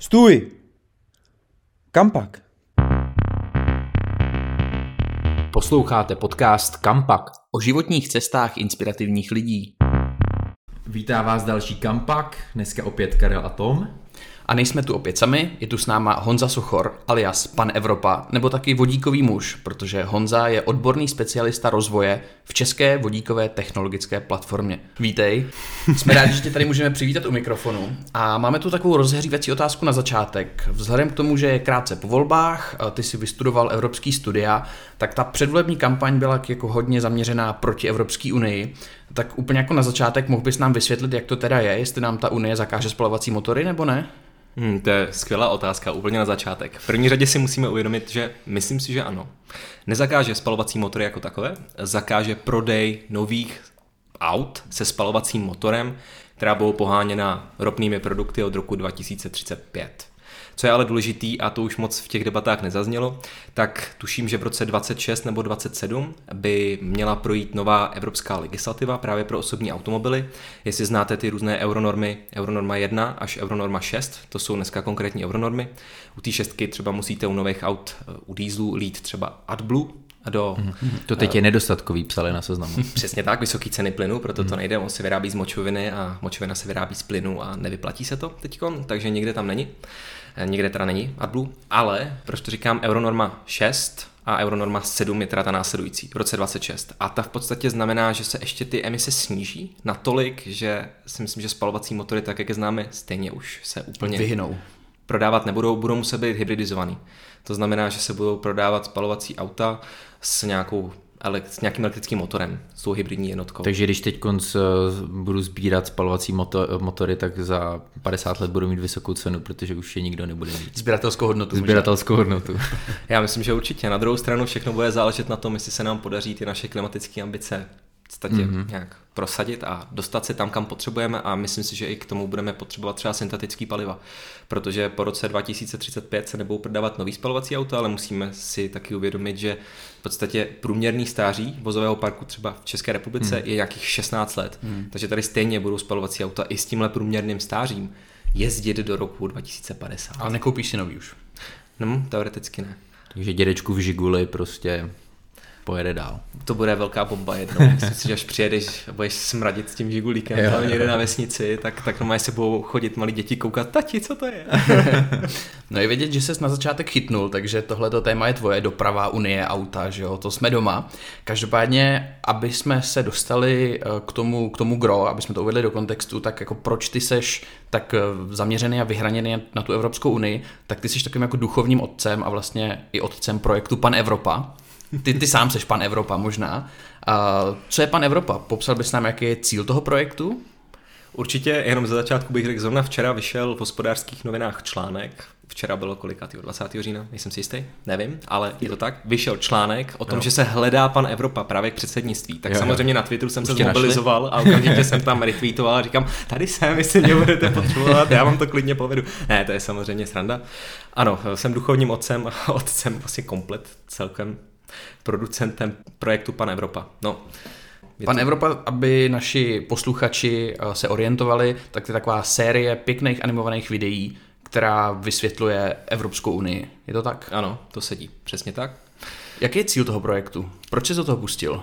Stůj! Kam pak? Posloucháte podcast Kampak o životních cestách inspirativních lidí. Vítá vás další Kampak, dneska opět Karel a Tom. A nejsme tu opět sami, je tu s náma Honza Sochor, alias Pan Evropa, nebo taky vodíkový muž, protože Honza je odborný specialista rozvoje v české vodíkové technologické platformě. Vítej, jsme rádi, že tě tady můžeme přivítat u mikrofonu. A máme tu takovou rozhřívací otázku na začátek. Vzhledem k tomu, že je krátce po volbách, ty si vystudoval evropský studia, tak ta předvolební kampaň byla jako hodně zaměřená proti Evropské unii. Tak úplně jako na začátek mohl bys nám vysvětlit, jak to teda je, jestli nám ta unie zakáže spalovací motory nebo ne? Hmm, to je skvělá otázka, úplně na začátek. V první řadě si musíme uvědomit, že myslím si, že ano. Nezakáže spalovací motory jako takové, zakáže prodej nových aut se spalovacím motorem, která budou poháněna ropnými produkty od roku 2035. Co je ale důležitý, a to už moc v těch debatách nezaznělo, tak tuším, že v roce 26 nebo 27 by měla projít nová evropská legislativa právě pro osobní automobily. Jestli znáte ty různé euronormy, euronorma 1 až euronorma 6, to jsou dneska konkrétní euronormy. U té šestky třeba musíte u nových aut, u dýzlu lít třeba AdBlue, do... To teď je nedostatkový, psali na seznamu. Přesně tak, vysoké ceny plynu, proto to nejde, on se vyrábí z močoviny a močovina se vyrábí z plynu a nevyplatí se to teď, takže nikde tam není. Někde teda není AdBlue, ale proč to říkám Euronorma 6 a Euronorma 7 je teda ta následující v roce 26. A ta v podstatě znamená, že se ještě ty emise sníží natolik, že si myslím, že spalovací motory, tak jak je známe, stejně už se úplně Vyhnou. prodávat nebudou, budou muset být hybridizovaný. To znamená, že se budou prodávat spalovací auta s nějakou s nějakým elektrickým motorem, s tou hybridní jednotkou. Takže když teď konc budu sbírat spalovací motor, motory, tak za 50 let budu mít vysokou cenu, protože už je nikdo nebude mít. Sběratelskou hodnotu. Sběratelskou hodnotu. Já myslím, že určitě. Na druhou stranu všechno bude záležet na tom, jestli se nám podaří ty naše klimatické ambice podstatě mm-hmm. nějak prosadit a dostat se tam, kam potřebujeme a myslím si, že i k tomu budeme potřebovat třeba syntetický paliva, protože po roce 2035 se nebudou prodávat nový spalovací auta, ale musíme si taky uvědomit, že v podstatě průměrný stáří vozového parku třeba v České republice mm. je nějakých 16 let, mm. takže tady stejně budou spalovací auta i s tímhle průměrným stářím jezdit do roku 2050. Ale nekoupíš si nový už? No, teoreticky ne. Takže dědečku v Žiguli prostě pojede dál. To bude velká bomba jednou. Myslím si, že až přijedeš a budeš smradit s tím žigulíkem jo, tam někde na vesnici, tak, tak normálně se budou chodit malí děti koukat, tati, co to je? no je vidět, že ses na začátek chytnul, takže tohleto téma je tvoje, doprava, unie, auta, že jo, to jsme doma. Každopádně, aby jsme se dostali eh, k tomu, k tomu gro, aby jsme to uvedli do kontextu, tak jako proč ty seš tak eh, zaměřený a vyhraněný na tu Evropskou unii, tak ty jsi takovým jako duchovním otcem a vlastně i otcem projektu Pan Evropa. Ty, ty sám seš pan Evropa možná. A co je pan Evropa? Popsal bys nám, jaký je cíl toho projektu? Určitě, jenom za začátku bych řekl, zrovna včera vyšel v hospodářských novinách článek, včera bylo kolikátýho, 20. října, nejsem si jistý, nevím, ale je to tak, vyšel článek o tom, jo. že se hledá pan Evropa právě k předsednictví. Tak jo, samozřejmě jo. na Twitteru jsem Už se zmobilizoval našli? a okamžitě jsem tam retweetoval a říkám, tady jsem, jestli mě budete potřebovat, já vám to klidně povedu. Ne, to je samozřejmě sranda. Ano, jsem duchovním otcem a otcem vlastně komplet celkem producentem projektu Pan Evropa. No, Pan to... Evropa, aby naši posluchači eh, se orientovali, tak je taková série pěkných animovaných videí, která vysvětluje Evropskou unii. Je to tak? Ano, to sedí. Přesně tak. Jaký je cíl toho projektu? Proč se do toho pustil?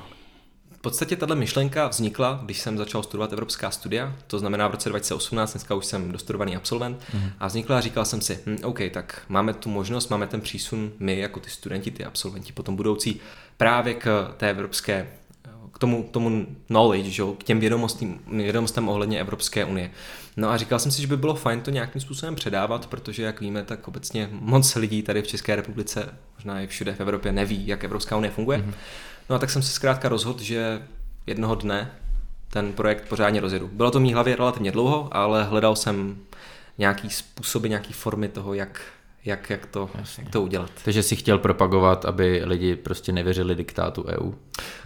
Podstatě tato myšlenka vznikla, když jsem začal studovat evropská studia, to znamená v roce 2018, dneska už jsem dostudovaný absolvent, mm. a vznikla a říkal jsem si, hm, OK, tak máme tu možnost, máme ten přísun, my jako ty studenti, ty absolventi, potom budoucí, právě k té evropské k tomu, tomu knowledge, že? k těm vědomostem, vědomostem ohledně Evropské unie. No a říkal jsem si, že by bylo fajn to nějakým způsobem předávat, protože jak víme, tak obecně moc lidí tady v České republice, možná i všude v Evropě, neví, jak Evropská unie funguje. Mm-hmm. No a tak jsem se zkrátka rozhodl, že jednoho dne ten projekt pořádně rozjedu. Bylo to v mý hlavě relativně dlouho, ale hledal jsem nějaký způsoby, nějaký formy toho, jak, jak, jak, to, jak to udělat. Takže si chtěl propagovat, aby lidi prostě nevěřili diktátu EU.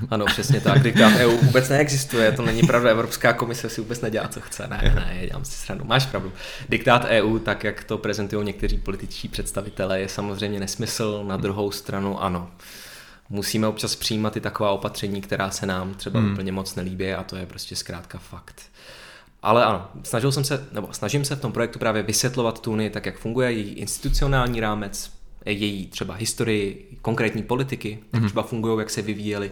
Ano, přesně tak. Diktát EU vůbec neexistuje, to není pravda. Evropská komise si vůbec nedělá, co chce. Ne, ne, dělám si stranu. Máš pravdu. Diktát EU, tak jak to prezentují někteří političtí představitelé, je samozřejmě nesmysl. Na druhou stranu ano musíme občas přijímat i taková opatření, která se nám třeba hmm. úplně moc nelíbí a to je prostě zkrátka fakt. Ale ano, snažil jsem se, nebo snažím se v tom projektu právě vysvětlovat tu Unii tak, jak funguje, její institucionální rámec, její třeba historii, konkrétní politiky, jak třeba fungují, jak se vyvíjely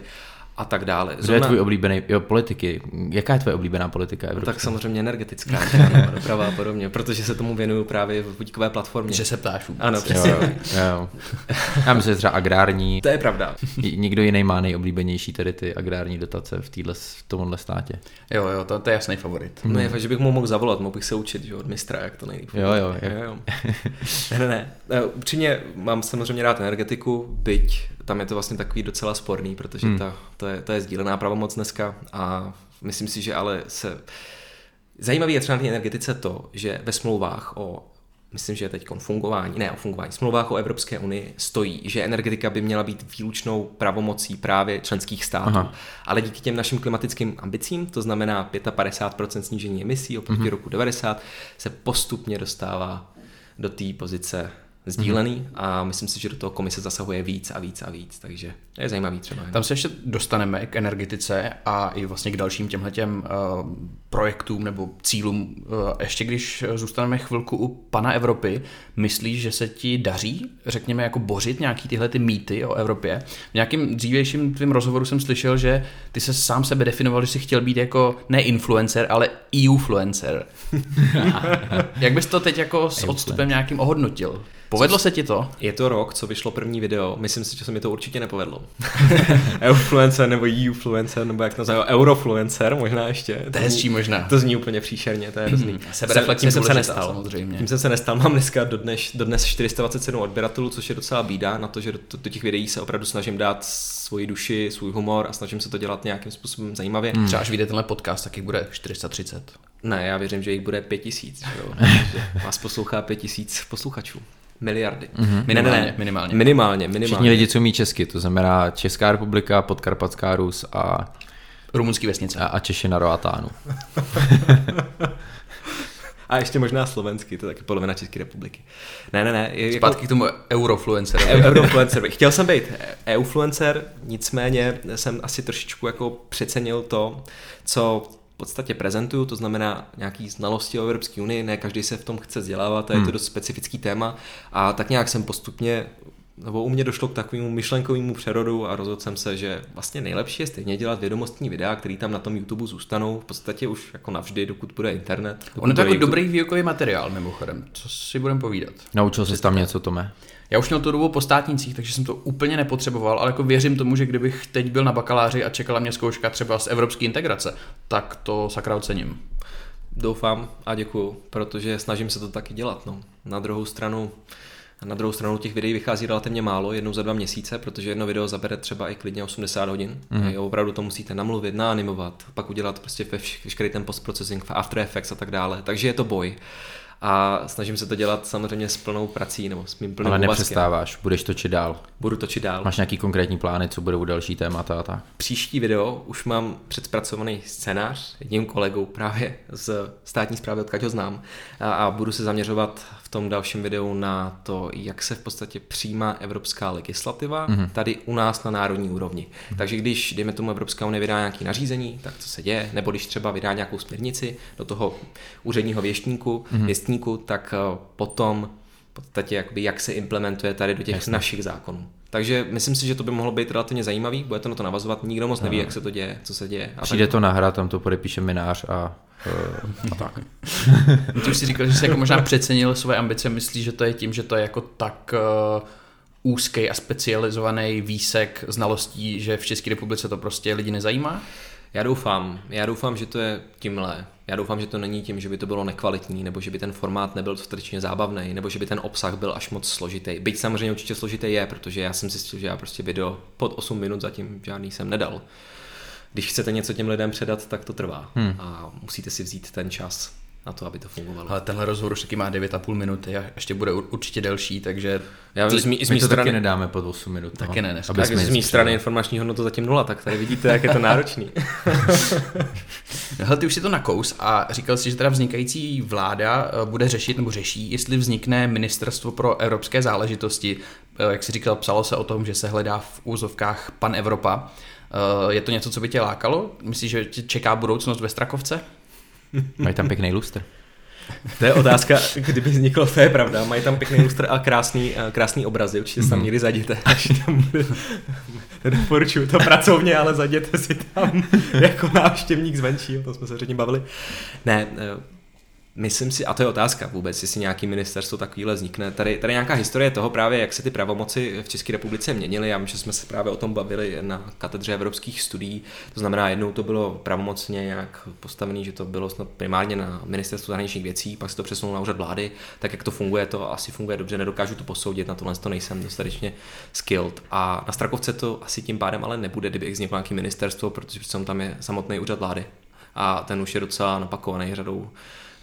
a tak dále. Kdo je tvůj oblíbený, jo, politiky, jaká je tvoje oblíbená politika No, Evropská? tak samozřejmě energetická, ano, doprava a podobně, protože se tomu věnuju právě v vodíkové platformě. Že se ptáš vůbec. Ano, Jo, přesně. jo, jo. Já myslím, že třeba agrární, To je pravda. nikdo jiný má nejoblíbenější tedy ty agrární dotace v, týhle, v tomhle státě. Jo, jo, to, to je jasný favorit. No je fakt, že bych mu mohl zavolat, mohl bych se učit že, od mistra, jak to nejlíp. Jo, jo, jak- jo, jo. ne, ne, ne. Upřímně mám samozřejmě rád energetiku, byť tam je to vlastně takový docela sporný, protože hmm. ta, to, je, to je sdílená pravomoc dneska a myslím si, že ale se... Zajímavý je třeba na té energetice to, že ve smlouvách o myslím, že teď fungování, ne o fungování, smlouvách o Evropské unii stojí, že energetika by měla být výlučnou pravomocí právě členských států. Aha. Ale díky těm našim klimatickým ambicím, to znamená 55% snížení emisí oproti mm-hmm. roku 90, se postupně dostává do té pozice sdílený mm-hmm. a myslím si, že do toho komise zasahuje víc a víc a víc, takže to je zajímavý třeba. Tam se ještě dostaneme k energetice a i vlastně k dalším těmhletěm uh, projektům nebo cílům. Uh, ještě když zůstaneme chvilku u pana Evropy, myslíš, že se ti daří, řekněme, jako bořit nějaký tyhle ty mýty o Evropě? V nějakým dřívějším tvým rozhovoru jsem slyšel, že ty se sám sebe definoval, že jsi chtěl být jako ne influencer, ale EU-fluencer. Jak bys to teď jako s odstupem nějakým ohodnotil? Povedlo se ti to? Je to rok, co vyšlo první video, myslím si, že se mi to určitě nepovedlo. Eufluencer nebo EUfluencer, nebo jak to nazývají, Eurofluencer možná ještě. To je hezčí možná. To zní úplně příšerně, to je hrozný. Sebereflexe Tím jsem se nestal. samozřejmě. Tím jsem se nestal. Mám dneska dodnes, dodnes 427 odběratelů, což je docela bída na to, že do, do těch videí se opravdu snažím dát svoji duši, svůj humor a snažím se to dělat nějakým způsobem zajímavě. Hmm. Třeba až vyjde tenhle podcast, tak jich bude 430. Ne, já věřím, že jich bude 5000. že Jo? Že vás poslouchá 5000 posluchačů. Miliardy. Mm-hmm. Minimálně, minimálně. Minimálně, minimálně. Všichni lidi, co umí česky, to znamená Česká republika, Podkarpatská Rus a, Rumunský vesnice. a, a Češi na Roatánu. A ještě možná slovensky, to je taky polovina České republiky. Ne, ne, ne. je- Zpátky k tomu eurofluencerovi. Eu- Eurofluencer. Chtěl jsem být eufluencer, nicméně jsem asi trošičku jako přecenil to, co podstatě prezentuju, to znamená nějaký znalosti o Evropské unii, ne každý se v tom chce vzdělávat, a je to dost specifický téma a tak nějak jsem postupně nebo u mě došlo k takovému myšlenkovému přerodu a rozhodl jsem se, že vlastně nejlepší je stejně dělat vědomostní videa, které tam na tom YouTube zůstanou v podstatě už jako navždy, dokud bude internet. dokud On je to jako YouTube. dobrý výukový materiál, mimochodem. Co si budeme povídat? Naučil jsi tam něco, Tome? Já už měl tu dobu po státnicích, takže jsem to úplně nepotřeboval, ale jako věřím tomu, že kdybych teď byl na bakaláři a čekala mě zkouška třeba z evropské integrace, tak to sakra ocením. Doufám a děkuju, protože snažím se to taky dělat. No. Na druhou stranu na druhou stranu těch videí vychází relativně málo, jednou za dva měsíce, protože jedno video zabere třeba i klidně 80 hodin. Mm. Jo, opravdu to musíte namluvit, naanimovat, pak udělat prostě veškerý ten postprocessing v After Effects a tak dále. Takže je to boj. A snažím se to dělat samozřejmě s plnou prací nebo s mým plným Ale úvazkem. nepřestáváš, budeš točit dál. Budu točit dál. Máš nějaký konkrétní plány, co budou další témata a tak? příští video už mám předpracovaný scénář jedním kolegou právě z státní zprávy, odkud ho znám a, a budu se zaměřovat v tom dalším videu na to, jak se v podstatě přijímá evropská legislativa mm-hmm. tady u nás na národní úrovni. Mm-hmm. Takže když, dejme tomu, Evropská unie vydá nějaké nařízení, tak co se děje, nebo když třeba vydá nějakou směrnici do toho úředního věštníku, mm-hmm. věstníku, tak eh, potom v podstatě jakoby, jak se implementuje tady do těch Jasně. našich zákonů. Takže myslím si, že to by mohlo být relativně zajímavý, bude to na to navazovat, nikdo moc neví, jak se to děje, co se děje. A Přijde tak, to na hra, tam to podepíše minář a, a tak. Ty už si říkal, že jsi jako možná přecenil svoje ambice, myslíš, že to je tím, že to je jako tak uh, úzký a specializovaný výsek znalostí, že v České republice to prostě lidi nezajímá? Já doufám, já doufám, že to je tímhle. Já doufám, že to není tím, že by to bylo nekvalitní, nebo že by ten formát nebyl dostatečně zábavný, nebo že by ten obsah byl až moc složitý. Byť samozřejmě určitě složitý je, protože já jsem zjistil, že já prostě video pod 8 minut zatím žádný jsem nedal. Když chcete něco těm lidem předat, tak to trvá. Hmm. A musíte si vzít ten čas na to, aby to fungovalo. Ale tenhle rozhovor už taky má 9,5 minuty a ještě bude ur- určitě delší, takže Já z, mý, z My mý to strany, taky nedáme pod 8 minut. no. Taky ne, dneska. Tak z mý strany informační hodnota zatím nula, tak tady vidíte, jak je to náročný. Hele, ty už si to nakous a říkal jsi, že teda vznikající vláda eh, bude řešit nebo řeší, jestli vznikne ministerstvo pro evropské záležitosti. Eh, Jak jsi říkal, psalo se o tom, že se hledá v úzovkách pan Evropa. Eh, Je to něco, co by tě lákalo? Myslíš, že tě čeká budoucnost ve Strakovce? Mají tam pěkný lustr. To je otázka, kdyby vzniklo, to je pravda. Mají tam pěkný lustr a krásný, eh, krásný obrazy. Určitě se tam někdy zajděte, až tam bude. Doporučuju to pracovně, ale zajděte si tam jako návštěvník zvenčí, o tom jsme se předtím bavili. Ne, eh, Myslím si, a to je otázka vůbec, jestli nějaký ministerstvo takovýhle vznikne. Tady, tady nějaká historie toho právě, jak se ty pravomoci v České republice měnily. Já vím, že jsme se právě o tom bavili na katedře evropských studií. To znamená, jednou to bylo pravomocně nějak postavené, že to bylo snad primárně na ministerstvu zahraničních věcí, pak se to přesunulo na úřad vlády. Tak jak to funguje, to asi funguje dobře, nedokážu to posoudit, na tohle to nejsem dostatečně skilled. A na Strakovce to asi tím pádem ale nebude, kdyby vzniklo nějaké ministerstvo, protože tam je samotný úřad vlády. A ten už je docela napakovaný řadou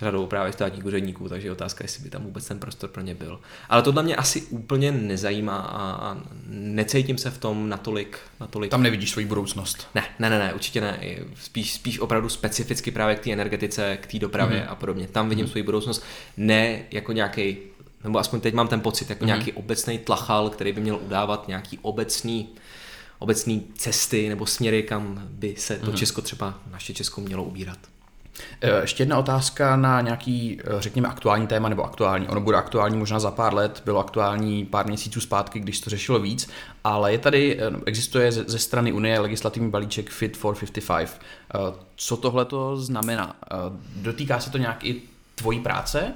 řadou právě státních úředníků, takže je otázka, jestli by tam vůbec ten prostor pro ně byl. Ale to mě asi úplně nezajímá a, a necítím se v tom natolik, natolik. Tam nevidíš svoji budoucnost. Ne, ne, ne, ne určitě ne. Spíš, spíš opravdu specificky právě k té energetice, k té dopravě mm-hmm. a podobně. Tam vidím mm-hmm. svoji budoucnost. Ne jako nějaký nebo aspoň teď mám ten pocit, jako mm-hmm. nějaký obecný tlachal, který by měl udávat nějaký obecný obecný cesty nebo směry, kam by se to mm-hmm. Česko třeba, naše Česko mělo ubírat. Eh, ještě jedna otázka na nějaký, eh, řekněme, aktuální téma, nebo aktuální. Ono bude aktuální možná za pár let, bylo aktuální pár měsíců zpátky, když to řešilo víc, ale je tady, eh, existuje ze strany Unie legislativní balíček Fit for 55. Co tohle to znamená? Dotýká se to nějak i tvojí práce?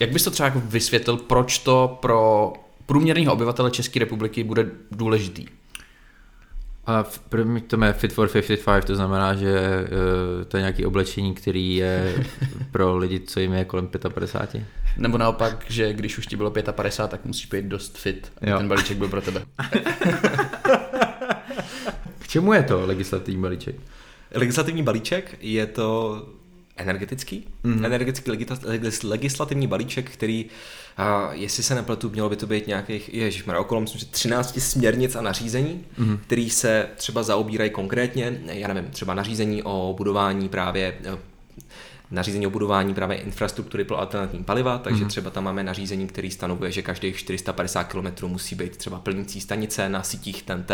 Jak bys to třeba vysvětlil, proč to pro průměrného obyvatele České republiky bude důležitý? A v první to je Fit for 55, to znamená, že uh, to je nějaký oblečení, který je pro lidi, co jim je kolem 55. Nebo naopak, že když už ti bylo 55, tak musíš být dost fit, aby jo. ten balíček byl pro tebe. K čemu je to legislativní balíček? Legislativní balíček je to energetický, mm-hmm. energetický legislativní balíček, který, a jestli se nepletu, mělo by to být nějakých, ježišmarja, okolo myslím, že 13 směrnic a nařízení, mm-hmm. který se třeba zaobírají konkrétně, já nevím, třeba nařízení o budování právě nařízení o budování právě infrastruktury pro alternativní paliva, takže mm-hmm. třeba tam máme nařízení, který stanovuje, že každých 450 km musí být třeba plnící stanice na sítích TNT,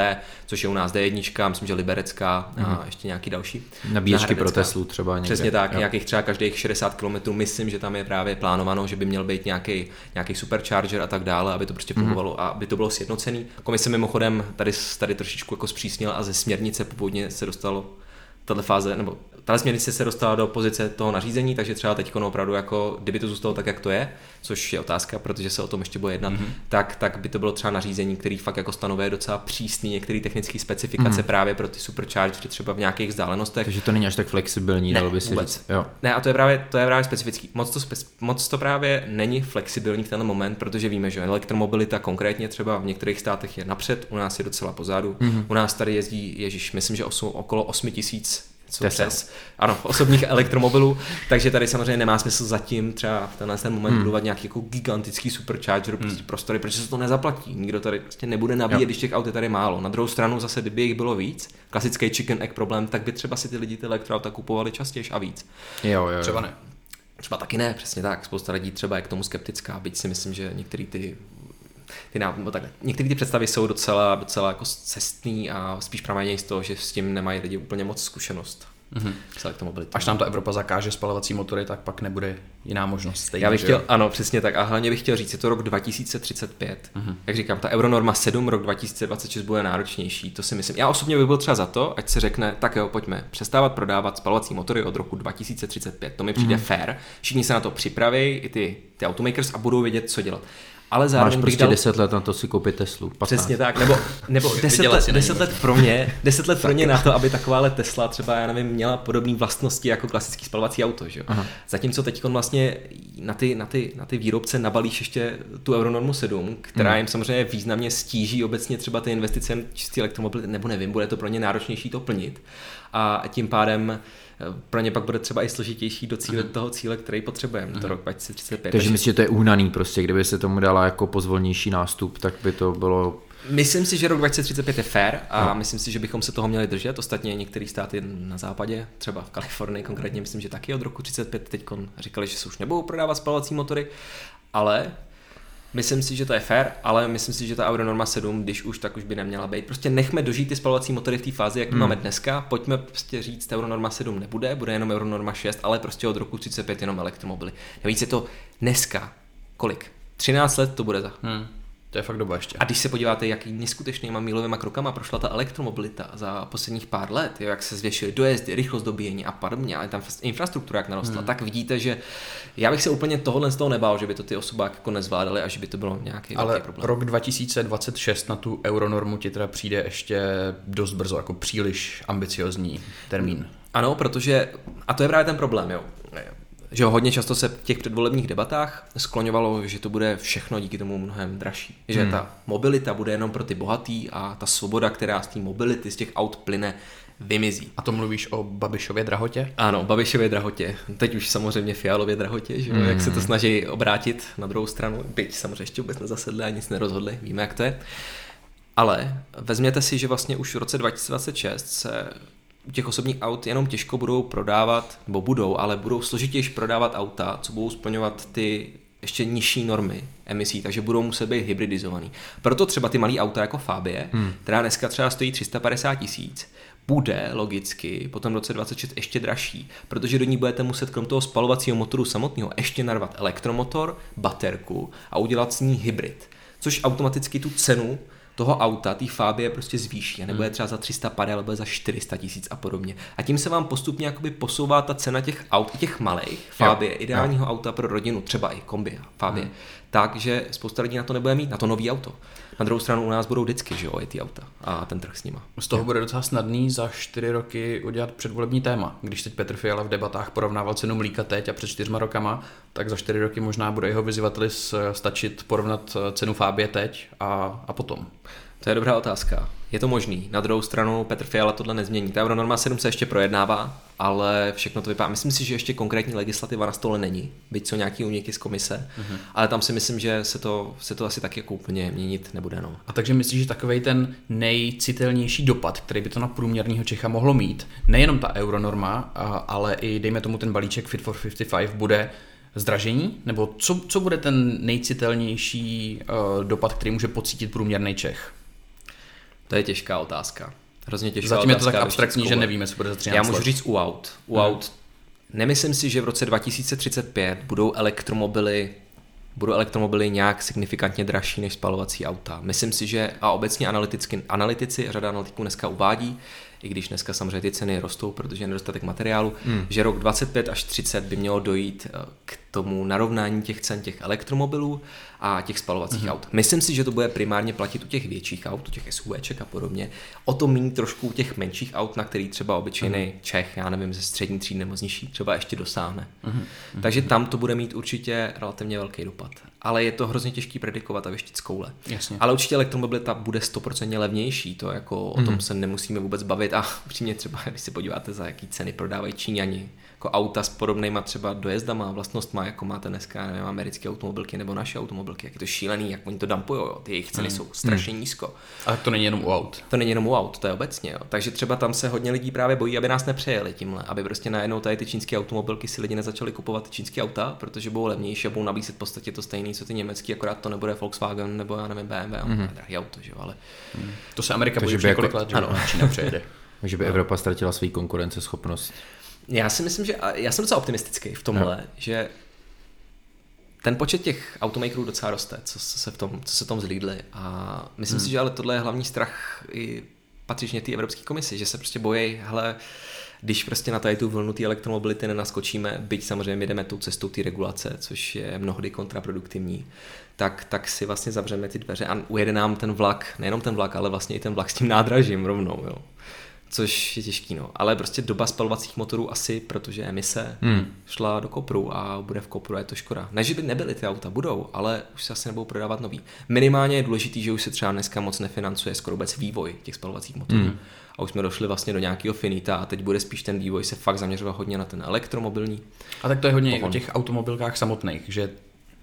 což je u nás D1, myslím, že Liberecká mm-hmm. a mhm. ještě nějaký další. Nabíječky pro Teslu třeba někde. Přesně tak, jo. nějakých třeba každých 60 km, myslím, že tam je právě plánováno, že by měl být nějaký, nějaký supercharger a tak dále, aby to prostě mhm. fungovalo mm-hmm. a aby to bylo sjednocený. Komise mimochodem tady, tady trošičku jako zpřísnila a ze směrnice původně se dostalo tato fáze, nebo ta směrnice se dostala do pozice toho nařízení, takže třeba teď opravdu jako, kdyby to zůstalo tak, jak to je, což je otázka, protože se o tom ještě bude jednat, mm-hmm. tak, tak by to bylo třeba nařízení, který fakt jako stanovuje docela přísný některé technické specifikace mm-hmm. právě pro ty superchargery třeba v nějakých vzdálenostech. Takže to není až tak flexibilní, ne, dalo by si vůbec. říct. Jo. Ne, a to je právě, to je právě specifický. Moc to, spe, moc to právě není flexibilní v ten moment, protože víme, že elektromobilita konkrétně třeba v některých státech je napřed, u nás je docela pozadu. Mm-hmm. U nás tady jezdí, ježíš, myslím, že osm, okolo 8 tisíc co Tesla. přes, ano, osobních elektromobilů, takže tady samozřejmě nemá smysl zatím třeba v tenhle ten moment hmm. budovat nějaký jako gigantický supercharger, hmm. prostě prostory, protože se to nezaplatí. Nikdo tady prostě nebude nabíjet, jo. když těch aut je tady málo. Na druhou stranu zase, kdyby jich bylo víc, klasický chicken egg problém, tak by třeba si ty lidi ty elektroauta kupovali častěji a víc. Jo, jo, jo. Třeba ne. Třeba taky ne, přesně tak. Spousta lidí třeba je k tomu skeptická, byť si myslím, že některý ty ty nám, nebo takhle. Některé ty představy jsou docela, docela jako cestný a spíš pramenějí z toho, že s tím nemají lidi úplně moc zkušenost. Mm-hmm. Až nám to Evropa zakáže spalovací motory, tak pak nebude jiná možnost. Stejně, Já bych chtěl, ano, přesně tak. A hlavně bych chtěl říct, je to rok 2035. Mm-hmm. Jak říkám, ta Euronorma 7, rok 2026 bude náročnější. To si myslím. Já osobně bych byl třeba za to, ať se řekne, tak jo, pojďme přestávat prodávat spalovací motory od roku 2035. To mi přijde mm-hmm. fair. Všichni se na to připraví, i ty, ty automakers, a budou vědět, co dělat ale zároveň Máš prostě dal... 10 let na to si koupit Teslu. 15. Přesně tak, nebo, nebo 10, let, 10 let pro mě, 10 let pro mě na to, aby takováhle Tesla třeba, já nevím, měla podobné vlastnosti jako klasický spalovací auto. Že? Zatímco teď vlastně na ty, na, ty, na ty výrobce nabalíš ještě tu Euronormu 7, která hmm. jim samozřejmě významně stíží obecně třeba ty investice čistý elektromobil, nebo nevím, bude to pro ně náročnější to plnit. A tím pádem pro ně pak bude třeba i složitější docílit uh-huh. toho cíle, který potřebujeme, uh-huh. to rok 2035. Takže myslím, že to je uhnaný prostě, kdyby se tomu dala jako pozvolnější nástup, tak by to bylo Myslím si, že rok 2035 je fair a no. myslím si, že bychom se toho měli držet. Ostatně některé státy na západě, třeba v Kalifornii konkrétně, myslím, že taky od roku 35 teď říkali, že se už nebudou prodávat spalovací motory, ale Myslím si, že to je fair, ale myslím si, že ta Euronorma 7, když už, tak už by neměla být. Prostě nechme dožít ty spalovací motory v té fázi, jak hmm. máme dneska. Pojďme prostě říct, Euronorma 7 nebude, bude jenom Euronorma 6, ale prostě od roku 35 jenom elektromobily. Navíc je to dneska. Kolik? 13 let to bude za. Hmm. To je fakt doba ještě. A když se podíváte, jaký neskutečnýma mílovými krokama prošla ta elektromobilita za posledních pár let, jo, jak se zvětšily dojezdy, rychlost dobíjení a podobně, ale tam infrastruktura jak narostla, hmm. tak vidíte, že já bych se úplně tohohle z toho nebál, že by to ty osoby jako nezvládaly a že by to bylo nějaký ale velký problém. rok 2026 na tu euronormu ti teda přijde ještě dost brzo, jako příliš ambiciozní termín. Ano, protože, a to je právě ten problém, jo že hodně často se v těch předvolebních debatách skloňovalo, že to bude všechno díky tomu mnohem dražší. Že hmm. ta mobilita bude jenom pro ty bohatý a ta svoboda, která z té mobility, z těch aut plyne, vymizí. A to mluvíš o Babišově drahotě? Ano, Babišově drahotě. Teď už samozřejmě Fialově drahotě, že? Hmm. jak se to snaží obrátit na druhou stranu. Byť samozřejmě ještě vůbec nezasedli a nic nerozhodli, víme jak to je. Ale vezměte si, že vlastně už v roce 2026 se těch osobních aut jenom těžko budou prodávat, nebo budou, ale budou složitější prodávat auta, co budou splňovat ty ještě nižší normy emisí, takže budou muset být hybridizovaný. Proto třeba ty malé auta jako Fabie, hmm. která dneska třeba stojí 350 tisíc, bude logicky potom v roce 26 ještě dražší, protože do ní budete muset krom toho spalovacího motoru samotného ještě narvat elektromotor, baterku a udělat s ní hybrid, což automaticky tu cenu toho auta, té Fabie prostě zvýší a nebude hmm. třeba za 350, ale bude za 400 tisíc a podobně. A tím se vám postupně jakoby posouvá ta cena těch aut, těch malých Fabie, jo. ideálního jo. auta pro rodinu, třeba i kombi Fabie, hmm. takže spousta lidí na to nebude mít, na to nový auto. Na druhou stranu u nás budou vždycky, že jo, i ty auta a ten trh s nima. Z toho bude docela snadný za čtyři roky udělat předvolební téma. Když teď Petr Fiala v debatách porovnával cenu mlíka teď a před čtyřma rokama, tak za čtyři roky možná bude jeho vyzývateli stačit porovnat cenu Fábie teď a, a potom. To je dobrá otázka. Je to možný. Na druhou stranu Petr Fiala tohle nezmění. Ta Euronorma 7 se ještě projednává, ale všechno to vypadá. Myslím si, že ještě konkrétní legislativa na stole není, byť jsou nějaký úniky z komise, uh-huh. ale tam si myslím, že se to, se to asi tak jako úplně měnit nebude. No. A takže myslíš, že takový ten nejcitelnější dopad, který by to na průměrného Čecha mohlo mít, nejenom ta euronorma, ale i dejme tomu ten balíček Fit for 55 bude zdražení? Nebo co, co bude ten nejcitelnější uh, dopad, který může pocítit průměrný Čech? To je těžká otázka. Hrozně těžká Zatím otázka, je to tak abstraktní, že nevíme, co bude za 13 Já můžu let. říct u aut. U hmm. aut nemyslím si, že v roce 2035 budou elektromobily budou elektromobily nějak signifikantně dražší než spalovací auta. Myslím si, že a obecně analyticky, analytici, řada analytiků dneska uvádí, i když dneska samozřejmě ty ceny rostou, protože je nedostatek materiálu, hmm. že rok 25 až 30 by mělo dojít eh, k tomu narovnání těch cen těch elektromobilů a těch spalovacích hmm. aut. Myslím si, že to bude primárně platit u těch větších aut, u těch SUVček a podobně. O to méně trošku u těch menších aut, na který třeba obyčejný hmm. Čech, já nevím, ze střední třídy nebo z nižší, třeba ještě dosáhne. Hmm. Takže tam to bude mít určitě relativně velký dopad ale je to hrozně těžký predikovat a věštit z koule. Jasně. Ale určitě elektromobilita bude 100% levnější, to jako mm. o tom mhm. se nemusíme vůbec bavit a upřímně třeba, když se podíváte, za jaký ceny prodávají Číňani, jako auta s podobnýma třeba dojezdama, vlastnostma, jako máte dneska nevím, americké automobilky nebo naše automobilky, jak je to šílený, jak oni to dampujou, jo. ty jejich ceny mm. jsou strašně mm. nízko. Ale to není jenom u aut. To není jenom u aut, to je obecně. Jo. Takže třeba tam se hodně lidí právě bojí, aby nás nepřejeli tímhle, aby prostě najednou tady ty čínské automobilky si lidi nezačali kupovat ty čínské auta, protože budou levnější a budou nabízet v podstatě to stejné, co ty německé, akorát to nebude Volkswagen nebo já nevím BMW, mm. drahý auto, že jo, ale mm. to se Amerika bojí jako, let, že ano. Čína přejede. že by Evropa ztratila svou konkurenceschopnost. Já si myslím, že já jsem docela optimistický v tomhle, no. že ten počet těch automakerů docela roste, co se v tom, co se v tom zlídli a myslím hmm. si, že ale tohle je hlavní strach i patřičně té Evropské komisi, že se prostě bojí, hele, když prostě na tady tu vlnu té elektromobility nenaskočíme, byť samozřejmě jdeme tou cestou té regulace, což je mnohdy kontraproduktivní, tak, tak si vlastně zavřeme ty dveře a ujede nám ten vlak, nejenom ten vlak, ale vlastně i ten vlak s tím nádražím rovnou. Jo což je těžký, no. Ale prostě doba spalovacích motorů asi, protože emise hmm. šla do kopru a bude v kopru a je to škoda. Ne, že by nebyly ty auta, budou, ale už se asi nebudou prodávat nový. Minimálně je důležitý, že už se třeba dneska moc nefinancuje skoro vůbec vývoj těch spalovacích motorů. Hmm. A už jsme došli vlastně do nějakého finita a teď bude spíš ten vývoj se fakt zaměřovat hodně na ten elektromobilní. A tak to je hodně pohon. o těch automobilkách samotných, že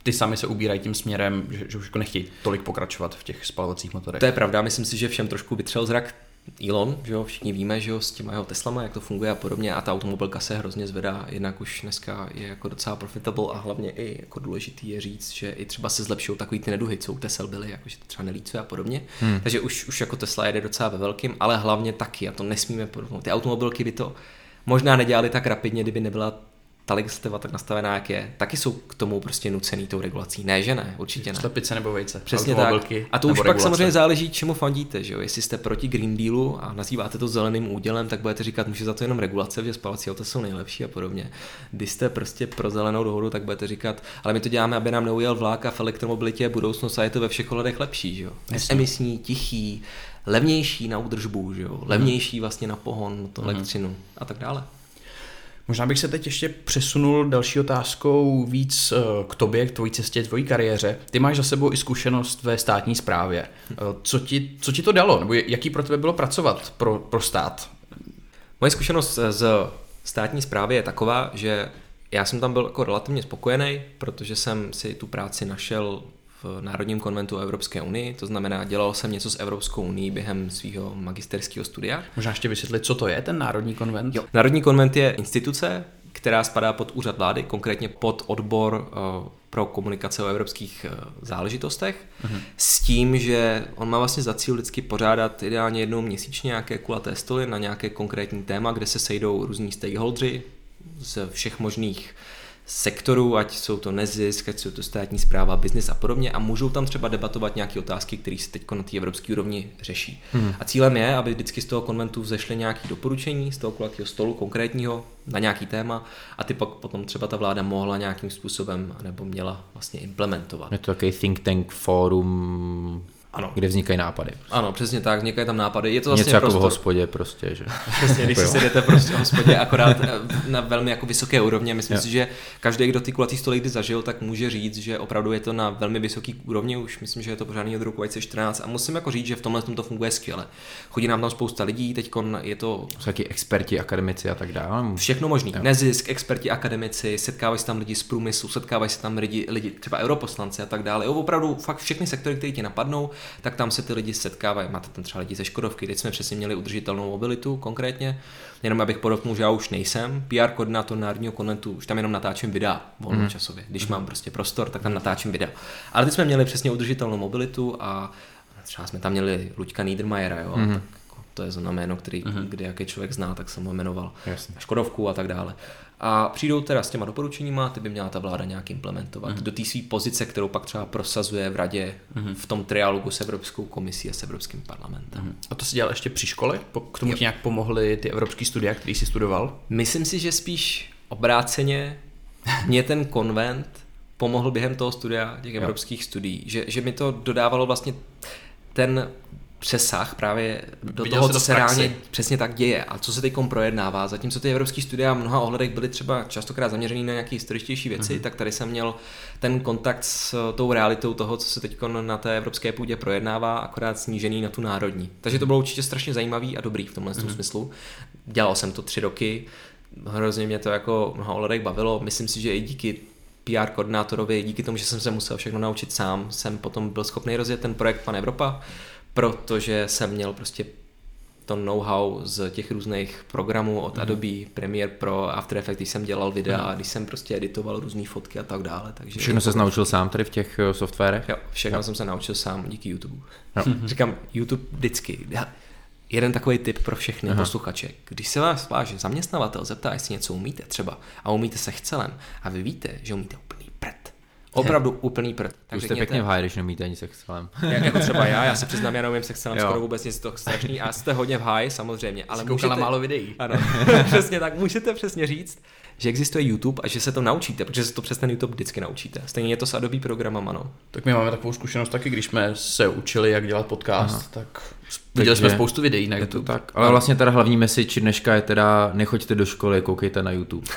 ty sami se ubírají tím směrem, že, že už jako nechtějí tolik pokračovat v těch spalovacích motorech. To je pravda, myslím si, že všem trošku vytřel zrak Elon, že jo, všichni víme, že jo, s těma jeho Teslama, jak to funguje a podobně a ta automobilka se hrozně zvedá, jednak už dneska je jako docela profitable a hlavně i jako důležitý je říct, že i třeba se zlepšují takový ty neduhy, co u Tesla byly, jako že to třeba nelícuje a podobně. Hmm. Takže už, už jako Tesla jede docela ve velkým, ale hlavně taky a to nesmíme porovnat. Ty automobilky by to možná nedělali tak rapidně, kdyby nebyla ta legislativa tak nastavená, jak je, taky jsou k tomu prostě nucený tou regulací. Ne, že ne, určitě ne. Slepice nebo vejce. Přesně tak. A to už regulace. pak samozřejmě záleží, čemu fandíte, že jo. Jestli jste proti Green Dealu a nazýváte to zeleným údělem, tak budete říkat, může za to jenom regulace, že spalovací auta jsou nejlepší a podobně. Když jste prostě pro zelenou dohodu, tak budete říkat, ale my to děláme, aby nám neujel vlák a v elektromobilitě je budoucnost a je to ve všech ohledech lepší, že jo. Emisní, tichý, levnější na údržbu, že jo. Levnější vlastně na pohon, to mm-hmm. elektřinu a tak dále. Možná bych se teď ještě přesunul další otázkou víc eh, k tobě, k tvojí cestě, tvojí kariéře. Ty máš za sebou i zkušenost ve státní správě. Eh, co ti, co ti to dalo? Nebo jaký pro tebe bylo pracovat pro, pro stát? Moje zkušenost z státní správy je taková, že já jsem tam byl jako relativně spokojený, protože jsem si tu práci našel v Národním konventu Evropské unii, to znamená, dělal jsem něco s Evropskou unii během svého magisterského studia. Možná ještě vysvětlit, co to je ten Národní konvent? Jo. Národní konvent je instituce, která spadá pod úřad vlády, konkrétně pod odbor uh, pro komunikace o evropských uh, záležitostech, uh-huh. s tím, že on má vlastně za cíl vždycky pořádat ideálně jednou měsíčně nějaké kulaté stoly na nějaké konkrétní téma, kde se sejdou různí stakeholdři z všech možných sektorů, ať jsou to nezisk, ať jsou to státní zpráva, biznis a podobně a můžou tam třeba debatovat nějaké otázky, které se teď na té evropské úrovni řeší. Hmm. A cílem je, aby vždycky z toho konventu vzešly nějaké doporučení, z toho kulatého stolu konkrétního na nějaký téma a ty pak potom třeba ta vláda mohla nějakým způsobem nebo měla vlastně implementovat. Je to takový think tank fórum ano. kde vznikají nápady. Ano, přesně tak, vznikají tam nápady. Je to vlastně Něco jako prostor... v hospodě prostě, že? přesně, když si sedete prostě v hospodě, akorát eh, na velmi jako vysoké úrovni. Myslím jo. si, že každý, kdo ty kulatý stoly kdy zažil, tak může říct, že opravdu je to na velmi vysoký úrovni. Už myslím, že je to pořádný od roku 2014 a musím jako říct, že v tomhle tom to funguje skvěle. Chodí nám tam spousta lidí, teď je to... Jsou taky experti, akademici a tak dále. Všechno možný. Nezisk, experti, akademici, setkávají se tam lidi z průmyslu, setkávají se tam lidi, lidi třeba europoslanci a tak dále. Jo, opravdu fakt všechny sektory, které ti napadnou, tak tam se ty lidi setkávají. Máte tam třeba lidi ze Škodovky, teď jsme přesně měli udržitelnou mobilitu konkrétně. Jenom abych podotknul, že já už nejsem PR koordinátor Národního konventu, už tam jenom natáčím videa volnočasově. Mhm. Když mám prostě prostor, tak tam natáčím videa. Ale teď jsme měli přesně udržitelnou mobilitu a třeba jsme tam měli Luďka Niedermayera, jo, mm. tak jako to je zóna jméno, který, mm. kdy jaký člověk zná, tak jsem ho jmenoval. Jasně. Škodovku a tak dále. A přijdou teda s těma doporučeníma, ty by měla ta vláda nějak implementovat mm. do té své pozice, kterou pak třeba prosazuje v radě mm. v tom trialogu s Evropskou komisí a s Evropským parlamentem. Mm. A to si dělal ještě při škole? K tomu jo. ti nějak pomohly ty evropské studia, který jsi studoval? Myslím si, že spíš obráceně mě ten konvent pomohl během toho studia těch jo. evropských studií, že, že mi to dodávalo vlastně ten přesah právě do Viděl toho, co se reálně přesně tak děje a co se teď projednává. Zatímco ty evropské studia v mnoha ohledech byly třeba častokrát zaměřený na nějaké historičtější věci, uh-huh. tak tady jsem měl ten kontakt s tou realitou toho, co se teď na té evropské půdě projednává, akorát snížený na tu národní. Takže to bylo určitě strašně zajímavý a dobrý v tomhle uh-huh. smyslu. Dělal jsem to tři roky, hrozně mě to jako mnoha ohledech bavilo. Myslím si, že i díky PR koordinátorovi, díky tomu, že jsem se musel všechno naučit sám, jsem potom byl schopný rozjet ten projekt Pan Evropa protože jsem měl prostě to know-how z těch různých programů od mm. Adobe, Premiere Pro, After Effects, když jsem dělal videa, mm. když jsem prostě editoval různé fotky a tak dále. Takže všechno se naučil sám tady v těch eh, softwarech? Jo, všechno jo. jsem se naučil sám díky YouTube. Jo. Říkám, YouTube vždycky. Jeden takový tip pro všechny Aha. posluchače. Když se vás váš zaměstnavatel zeptá, jestli něco umíte třeba a umíte se chcelem a vy víte, že umíte úplný prd, Opravdu úplný prd. Tak jste pěkně v high, když nemíte ani sexcelem. Jak, jako třeba já, já se přiznám, já neumím sexcelem skoro vůbec nic to strašný a jste hodně v high samozřejmě. Ale Jsi můžete, málo videí. Ano, přesně tak, můžete přesně říct, že existuje YouTube a že se to naučíte, protože se to přes ten YouTube vždycky naučíte. Stejně je to s Adobe programem, ano. Tak my máme takovou zkušenost taky, když jsme se učili, jak dělat podcast, Aha. tak viděli jsme spoustu videí na YouTube. tak, ale vlastně teda hlavní message dneška je teda nechoďte do školy, koukejte na YouTube.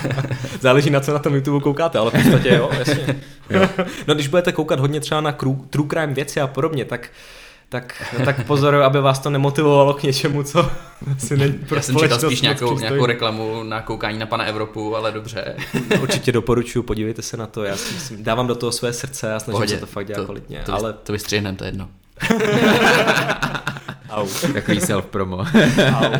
Záleží na co na tom YouTube koukáte, ale v podstatě jo, jasně. jo. no když budete koukat hodně třeba na true crime věci a podobně, tak tak, tak pozor, aby vás to nemotivovalo k něčemu, co si není pro Já jsem čekal spíš nějakou, nějakou reklamu na koukání na pana Evropu, ale dobře. Určitě doporučuji, podívejte se na to, já si myslím, dávám do toho své srdce a snažím Pohodě, se to fakt dělat to, kvalitně. To, ale... to vystřihneme, to je jedno. Au. Takový self-promo.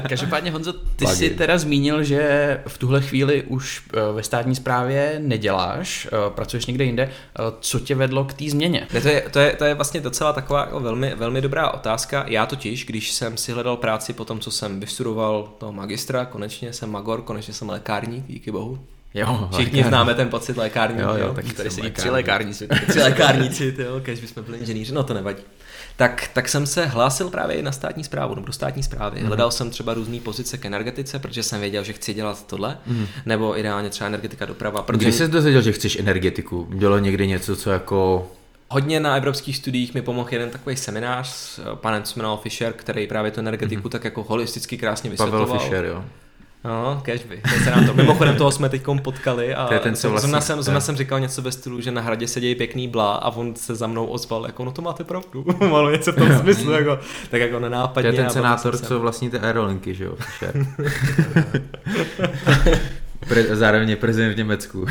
Každopádně Honzo, ty Plugin. jsi teda zmínil, že v tuhle chvíli už eh, ve státní správě neděláš, eh, pracuješ někde jinde. Eh, Co tě vedlo k té změně? To, je, to, je, to je vlastně docela taková jako velmi, velmi dobrá otázka. Já totiž, když jsem si hledal práci po tom, co jsem vystudoval toho magistra, konečně jsem magor, konečně jsem lékárník, díky bohu. Jo, Všichni známe ten pocit lékárník. Jo, jo, jo? taky Tady sedí tři lékárník. lékárníci. Tři lékárníci, jo, kež bychom byli inženýři, no to nevadí. Tak, tak jsem se hlásil právě na státní zprávu, nebo do státní zprávy. Mm. Hledal jsem třeba různé pozice k energetice, protože jsem věděl, že chci dělat tohle, mm. nebo ideálně třeba energetika doprava. Protože Když jsi dozvěděl, že chceš energetiku, bylo někdy něco, co jako... hodně na evropských studiích mi pomohl jeden takový seminář s eh, panem, jmenoval Fischer, který právě tu energetiku mm. tak jako holisticky krásně vysvětloval. Pavel Fischer, jo. No, cashby. To se nám to. Mimochodem toho jsme teď potkali a To je ten, co vlastně- zrovna, jsem, zrovna jsem říkal něco ve stylu, že na hradě se dějí pěkný blá a on se za mnou ozval, jako no to máte pravdu, malo něco v tom smyslu, jako, tak jako To nenápadně. je ten senátor, co vlastní ty aerolinky, že jo. Pre, zároveň je prezident v Německu.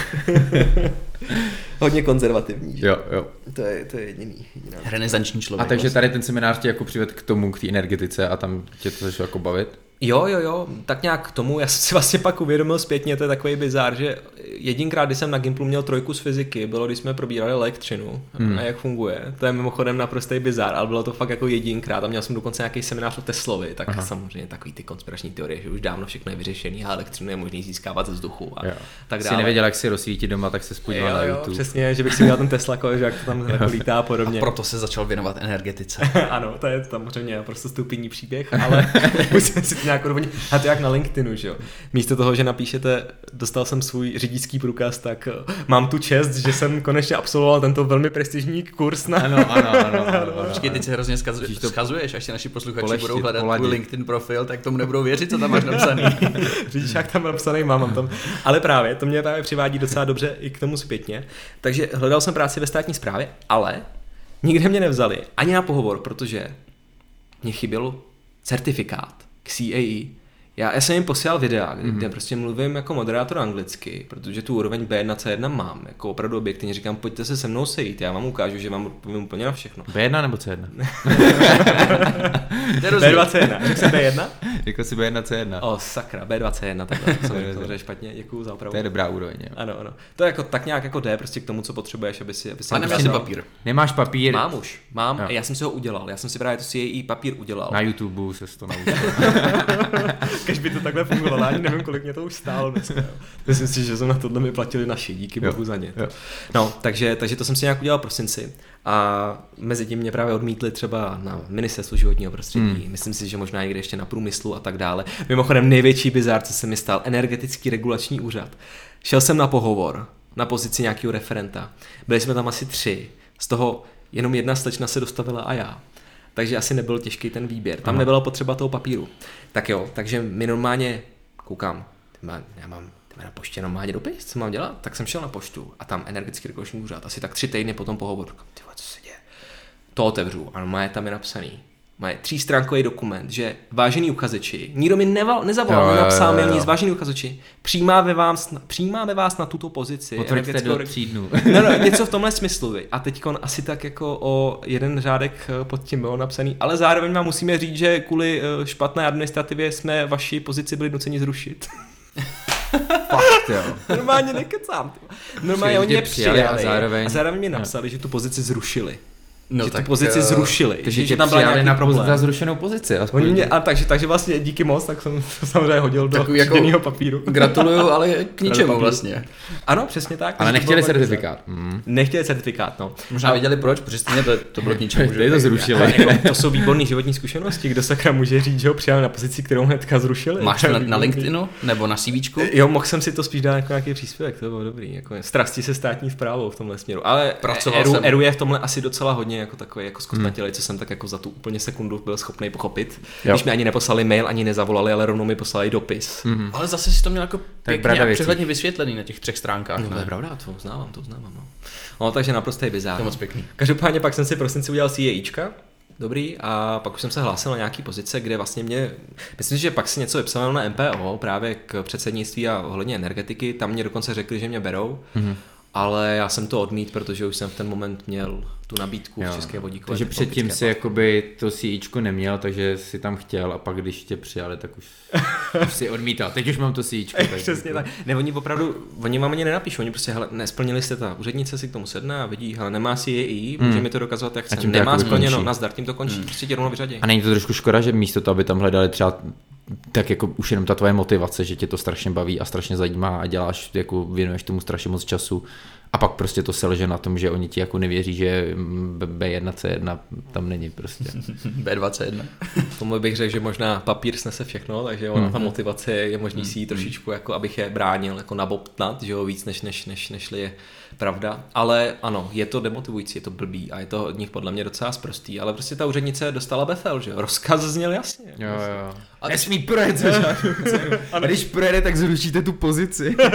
Hodně konzervativní, že? Jo, jo. To je, to je jediný. Jediná. Renesanční člověk. A takže vlastně. tady ten seminář tě jako přived k tomu, k té energetice a tam tě to začalo jako bavit? Jo, jo, jo, tak nějak k tomu, já jsem si vlastně pak uvědomil zpětně, to je takový bizár, že jedinkrát, když jsem na Gimplu měl trojku z fyziky, bylo, když jsme probírali elektřinu hmm. a jak funguje. To je mimochodem naprostý bizár, ale bylo to fakt jako jedinkrát a měl jsem dokonce nějaký seminář o Teslovi, tak Aha. samozřejmě takový ty konspirační teorie, že už dávno všechno je vyřešené a elektřinu je možný získávat ze vzduchu a Jo. tak Jsi dále. nevěděl, jak si rozsvítit doma, tak se spodíval Jo, na jo, YouTube. přesně, že bych si měl ten Tesla, jako, že jak to tam jako lítá a podobně. Proto se začal věnovat energetice. ano, to je samozřejmě prostě stupidní příběh, ale musíme si to nějak odvodnit. A to jak na LinkedInu, že jo. Místo toho, že napíšete, dostal jsem svůj řidičský průkaz, tak eh, mám tu čest, že jsem konečně absolvoval tento velmi prestižní kurz na... Ano, ano, ano. ano, ano. Počkej, teď se hrozně skaz... Musíš to schazuješ, až si naši posluchači poleštit, budou hledat poladit. tvůj LinkedIn profil, tak tomu nebudou věřit, co tam máš napsaný. řidičák tam napsaný mám, mám tam. Ale právě, to mě právě přivádí docela dobře i k tomu zpětně. Takže hledal jsem práci ve státní správě, ale nikde mě nevzali, ani na pohovor, protože mě chyběl certifikát k CAE. Já, já jsem jim posílal videa, kde, mm-hmm. kde prostě mluvím jako moderátor anglicky, protože tu úroveň B1 C1 mám. Jako opravdu objektivně říkám, pojďte se se mnou sejít, já vám ukážu, že vám odpovím úplně na všechno. B1 nebo C1? To je rozdíl. B2 C1, řekl jsem B1? Jako si B1 C1. O, sakra, B2 C1, takhle jsem dobře, špatně, děkuju za opravu. To je dobrá úroveň. Jo. Ano, ano. To je jako tak nějak jako jde prostě k tomu, co potřebuješ, aby si, aby si A nemáš si papír. Nemáš papír? Mám už, mám. Jo. A já jsem si ho udělal. Já jsem si právě to CAE papír udělal. Na YouTube se to naučil. Když by to takhle fungovalo, ani nevím, kolik mě to už stálo dneska. Myslím si, že jsme na tohle mi platili naši, díky Jo. bohu za ně. Jo. No, takže, takže to jsem si nějak udělal v prosinci. A mezi tím mě právě odmítli třeba na ministerstvu životního prostředí. Hmm. Myslím si, že možná někde ještě na průmyslu a tak dále. Mimochodem největší bizár, co se mi stal, energetický regulační úřad. Šel jsem na pohovor na pozici nějakého referenta. Byli jsme tam asi tři. Z toho jenom jedna slečna se dostavila a já. Takže asi nebyl těžký ten výběr. Tam Aha. nebylo potřeba toho papíru. Tak jo, takže my normálně koukám, já mám na poště normálně dopis, co mám dělat? Tak jsem šel na poštu a tam energetický regulační úřad, asi tak tři týdny po tom pohovoru. Ty co se děje? To otevřu a normálně tam je napsaný. Má třístránkový dokument, že vážení uchazeči, nikdo mi neval, nezavolal, Jo, nenapsal mi nic, vážení uchazeči, přijímáme vás, na, přijímáme vás na tuto pozici. Potvrďte do tří dnů. No, no, něco v tomhle smyslu. vy. A teď asi tak jako o jeden řádek eh, pod tím bylo napsaný, ale zároveň vám musíme říct, že kvůli eh, špatné administrativě jsme vaši pozici byli nuceni zrušit. Fakt, jo. Normálně nekecám. ty. Normálně oni mě přijali přijali a zároveň- a zároveň mi napsali, že tu pozici zrušili. No že tak, tu pozici eh, zrušili. Takže že tam byl přijali nějaký na problém. za zrušenou pozici. aspoň. Oni mě, a takže, takže vlastně díky moc, tak jsem to samozřejmě hodil do Takový jako- jako... papíru. Gratuluju, ale k ničemu vlastně. Ano, přesně tak. Ale nechtěli certifikát. Mm. Nechtěli certifikát, no. Možná věděli proč, protože stejně to, to bylo k ničemu. Tady to zrušili. Jako, to jsou výborné životní zkušenosti, kdo sakra může říct, že ho přijal na pozici, kterou hnedka zrušili. Máš To na, na. LinkedInu nebo na CVčku? Jo, mohl jsem si to spíš dát jako nějaký příspěvek, to bylo dobrý. Jako strasti se státní zprávou v tomhle směru. Ale Pracoval. Eru, je v tomhle asi docela hodně jako takový jako zkostnatělej, co jsem tak jako za tu úplně sekundu byl schopný pochopit. Jo. Když mi ani neposlali mail, ani nezavolali, ale rovnou mi poslali dopis. Mhm. Ale zase si to měl jako pěkně přehledně vysvětlený na těch třech stránkách. No, to je pravda, to uznávám, to uznávám. No, no takže naprostý bizár. To je moc pěkný. Každopádně pak jsem si v prosinci udělal CAIčka, dobrý, a pak už jsem se hlásil na nějaký pozice, kde vlastně mě, myslím, že pak si něco vypsal na MPO, právě k předsednictví a ohledně energetiky, tam mě dokonce řekli, že mě berou. Mhm. ale já jsem to odmít, protože už jsem v ten moment měl tu nabídku jo. v České vodíkové Takže předtím si jakoby to CIčko neměl, takže si tam chtěl a pak když tě přijali, tak už, už si odmítal. Teď už mám to CIčko. Tak Přesně jako... tak. Ne, oni opravdu, oni vám ani nenapíšou, oni prostě, hele, nesplnili jste ta úřednice si k tomu sedne a vidí, hele, nemá si je hmm. může mi to dokazovat, jak chce. Nemá splněno, na nazdar, tím to končí, hmm. prostě tě rovnou vyřadí. A není to trošku škoda, že místo toho, aby tam hledali třeba tak jako už jenom ta tvoje motivace, že tě to strašně baví a strašně zajímá a děláš, jako věnuješ tomu strašně moc času a pak prostě to selže na tom, že oni ti jako nevěří, že B1, C1 tam není prostě. B21. Tomu bych řekl, že možná papír snese všechno, takže ona, ta mhm. motivace je možný si ji trošičku, jako abych je bránil, jako nabobtnat, že jo, víc než, než, než, než je pravda. Ale ano, je to demotivující, je to blbý a je to od nich podle mě docela sprostý, ale prostě ta úřednice dostala befel, že jo, rozkaz zněl jasně. Jo, jo. A nesmí projet za žádnou cenu. A když projede, tak zrušíte tu pozici.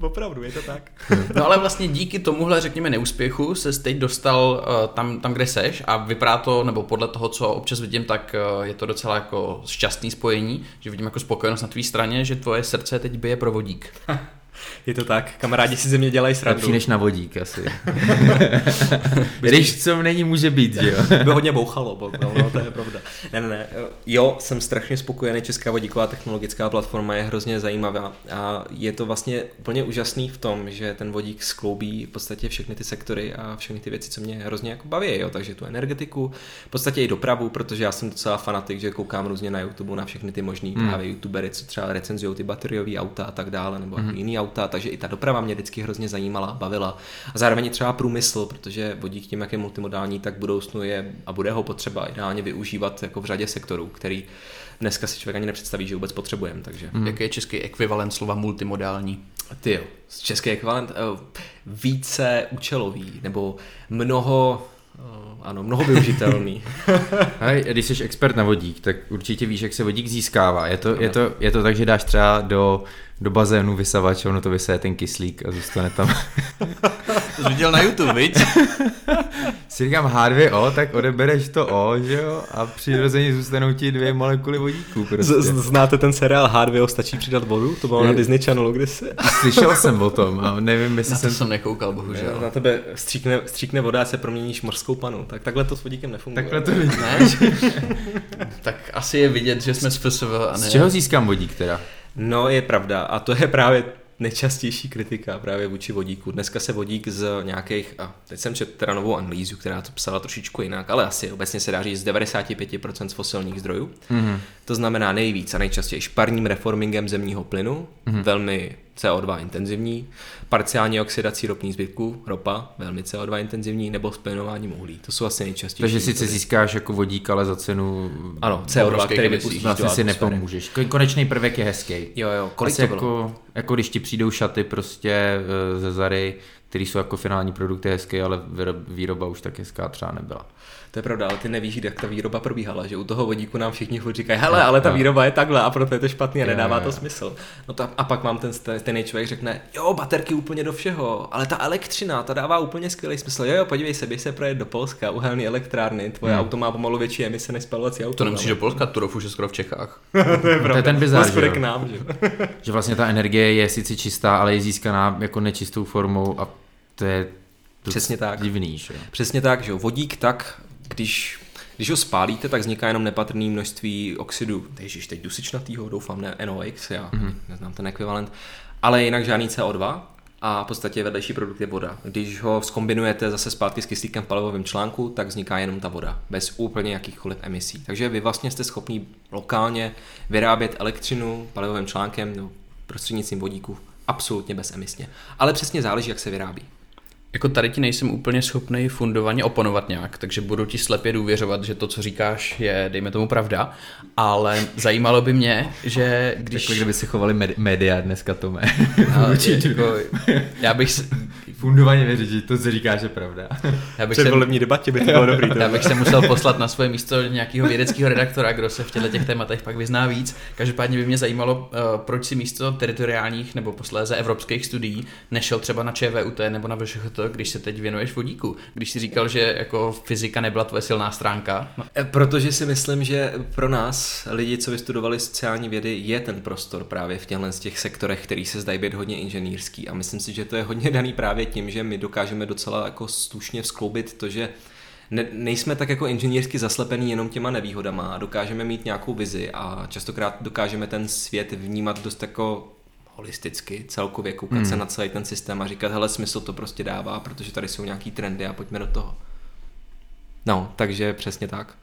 Opravdu, je to tak. No ale vlastně díky tomuhle, řekněme, neúspěchu se teď dostal uh, tam, tam, kde seš a vypadá to, nebo podle toho, co občas vidím, tak uh, je to docela jako šťastný spojení, že vidím jako spokojenost na tvý straně, že tvoje srdce teď bije pro vodík. Je to tak, kamarádi si ze mě dělají srandu. Lepší než na vodík asi. Když co není, může být, že jo? By hodně bouchalo, bo, no, no, to je pravda. Ne, ne, ne. Jo, jsem strašně spokojený, Česká vodíková technologická platforma je hrozně zajímavá a je to vlastně úplně úžasný v tom, že ten vodík skloubí v podstatě všechny ty sektory a všechny ty věci, co mě hrozně jako baví, jo, takže tu energetiku, v podstatě i dopravu, protože já jsem docela fanatik, že koukám různě na YouTube na všechny ty možný hmm. právě youtubery, co třeba recenzují ty bateriové auta a tak dále, nebo hmm. jiný auta, takže i ta doprava mě vždycky hrozně zajímala, bavila. A zároveň třeba průmysl, protože vodík tím, jak je multimodální, tak budoucnu je a bude ho potřeba ideálně využívat jako v řadě sektorů, který dneska si člověk ani nepředstaví, že vůbec potřebujeme. Takže. Hmm. Jaký je český ekvivalent slova multimodální? Ty jo, český ekvivalent uh, více účelový, nebo mnoho ano, mnoho využitelný. Hej, když jsi expert na vodík, tak určitě víš, jak se vodík získává. Je to, je to, je to tak, že dáš třeba do do bazénu vysavač, ono to vysaje ten kyslík a zůstane tam. to jsi viděl na YouTube, viď? si říkám H2O, tak odebereš to O, že jo, a přirozeně zůstanou ti dvě molekuly vodíku. Prostě. Znáte ten seriál H2O, stačí přidat vodu? To bylo na Disney Channelu kdysi. Slyšel jsem o tom a nevím, jestli na jsem... jsem nekoukal, bohužel. Na tebe stříkne, stříkne voda a se proměníš mořskou panu. Tak takhle to s vodíkem nefunguje. Takhle to vidíš. tak asi je vidět, že jsme z FSV a ne... Z čeho získám vodík teda? No, je pravda. A to je právě nejčastější kritika právě vůči vodíku. Dneska se vodík z nějakých, a teď jsem četl teda novou analýzu, která to psala trošičku jinak, ale asi obecně se dá říct z 95% z fosilních zdrojů. Mm-hmm. To znamená nejvíc a nejčastěji šparním reformingem zemního plynu, mm-hmm. velmi CO2 intenzivní, parciální oxidací ropných zbytků, ropa, velmi CO2 intenzivní, nebo splinováním uhlí. To jsou asi nejčastější. Takže sice získáš jako vodík, ale za cenu ano, CO2, který vypustíš vlastně si nepomůžeš. Konečný prvek je hezký. Jo, jo, kolik asi to bylo? Jako, jako když ti přijdou šaty prostě eh, ze Zary, které jsou jako finální produkty hezké, ale výroba už tak hezká třeba nebyla. To je pravda, ale ty nevíš, jak ta výroba probíhala, že u toho vodíku nám všichni furt říkají, hele, ale ta výroba je takhle a proto je to špatný a nedává to smysl. No ta, a pak vám ten, ten člověk řekne, jo, baterky úplně do všeho, ale ta elektřina, ta dává úplně skvělý smysl. Jo, jo, podívej se, běž se projet do Polska, uhelný elektrárny, tvoje hmm. auto má pomalu větší emise než spalovací auto. To nemusíš do Polska, to už je skoro v Čechách. to je pravda. To je ten bizar, že, k nám, že? že vlastně ta energie je sice čistá, ale je získaná jako nečistou formou a to je to Přesně tak. Divný, že? Přesně tak, že vodík tak, když když ho spálíte, tak vzniká jenom nepatrné množství oxidu, ježiš, teď dusičnatýho, doufám, ne NOx, já mm-hmm. neznám ten ekvivalent, ale jinak žádný CO2 a v podstatě vedlejší produkt je voda. Když ho skombinujete zase zpátky s kyslíkem v palivovém článku, tak vzniká jenom ta voda, bez úplně jakýchkoliv emisí. Takže vy vlastně jste schopni lokálně vyrábět elektřinu palivovým článkem nebo prostřednictvím vodíku absolutně bezemisně. Ale přesně záleží, jak se vyrábí. Jako tady ti nejsem úplně schopný fundovaně oponovat nějak, takže budu ti slepě důvěřovat, že to, co říkáš, je, dejme tomu, pravda, ale zajímalo by mě, že když... Jako kdyby si chovali med- média dneska, Tome. jako, já bych fundovaně věřit, že to, co říkáš, je pravda. Já bych, se, debatě by to bylo dobrý. já bych se musel poslat na svoje místo nějakého vědeckého redaktora, kdo se v těchto těch tématech pak vyzná víc. Každopádně by mě zajímalo, eh, proč si místo teritoriálních nebo posléze evropských studií nešel třeba na ČVUT nebo na VŠHT, když se teď věnuješ vodíku. Když si říkal, že jako fyzika nebyla tvoje silná stránka. No, Protože si myslím, že pro nás, lidi, co vystudovali sociální vědy, je ten prostor právě v těchto těch sektorech, který se zdají být hodně inženýrský. A myslím si, že to je hodně daný právě tím, že my dokážeme docela jako slušně vzkloubit to, že ne, nejsme tak jako inženýrsky zaslepený jenom těma nevýhodama a dokážeme mít nějakou vizi a častokrát dokážeme ten svět vnímat dost jako holisticky, celkově koukat hmm. se na celý ten systém a říkat, hele, smysl to prostě dává, protože tady jsou nějaký trendy a pojďme do toho. No, takže přesně tak.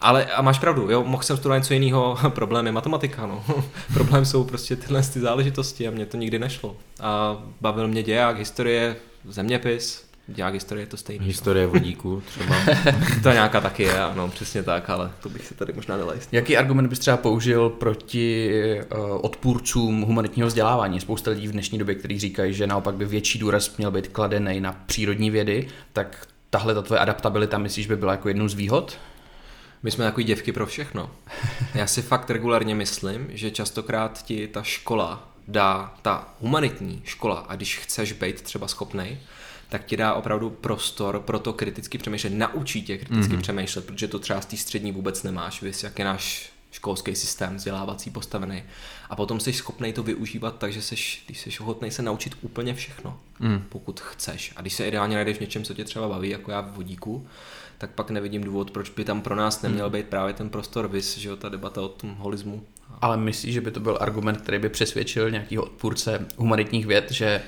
Ale a máš pravdu, jo, mohl jsem studovat něco jiného, problém je matematika, no. problém jsou prostě tyhle ty záležitosti a mě to nikdy nešlo. A bavil mě děják, historie, zeměpis, děják historie je to stejný. Historie vodíku třeba. To nějaká taky je, ano, přesně tak, ale to bych si tady možná nelajst. Jaký argument bys třeba použil proti uh, odpůrcům humanitního vzdělávání? Spousta lidí v dnešní době, kteří říkají, že naopak by větší důraz měl být kladený na přírodní vědy, tak tahle ta tvoje adaptabilita myslíš by byla jako jednou z výhod? My jsme takový děvky pro všechno. Já si fakt regulárně myslím, že častokrát ti ta škola dá, ta humanitní škola, a když chceš být třeba schopnej, tak ti dá opravdu prostor pro to kriticky přemýšlet, naučí tě kriticky mm-hmm. přemýšlet, protože to třeba z té střední vůbec nemáš, víš, jak je náš školský systém vzdělávací postavený. A potom jsi schopný to využívat tak, že seš, když jsi ochotný se naučit úplně všechno, mm. pokud chceš. A když se ideálně najdeš v něčem, co tě třeba baví, jako já v vodíku, tak pak nevidím důvod, proč by tam pro nás neměl být právě ten prostor vys, že jo, ta debata o tom holismu. Ale myslíš, že by to byl argument, který by přesvědčil nějakého odpůrce humanitních věd, že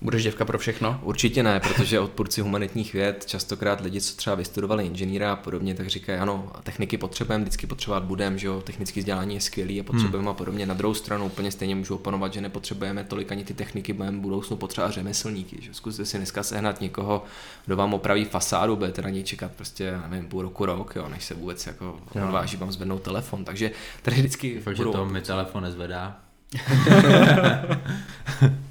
budeš děvka pro všechno? Určitě ne, protože odpůrci humanitních věd, častokrát lidi, co třeba vystudovali inženýra a podobně, tak říkají, ano, techniky potřebujeme, vždycky potřebovat budeme, že jo, technické vzdělání je skvělý a potřebujeme hmm. a podobně. Na druhou stranu úplně stejně můžu opanovat, že nepotřebujeme tolik ani ty techniky, budeme v budoucnu potřebovat řemeslníky. Že? Zkuste si dneska sehnat někoho, kdo vám opraví fasádu, budete na něj čekat prostě, nevím, půl roku, rok, jo, než se vůbec jako odváží vám zvednout telefon. Takže tady vždycky. Fakt, že to mi telefon nezvedá.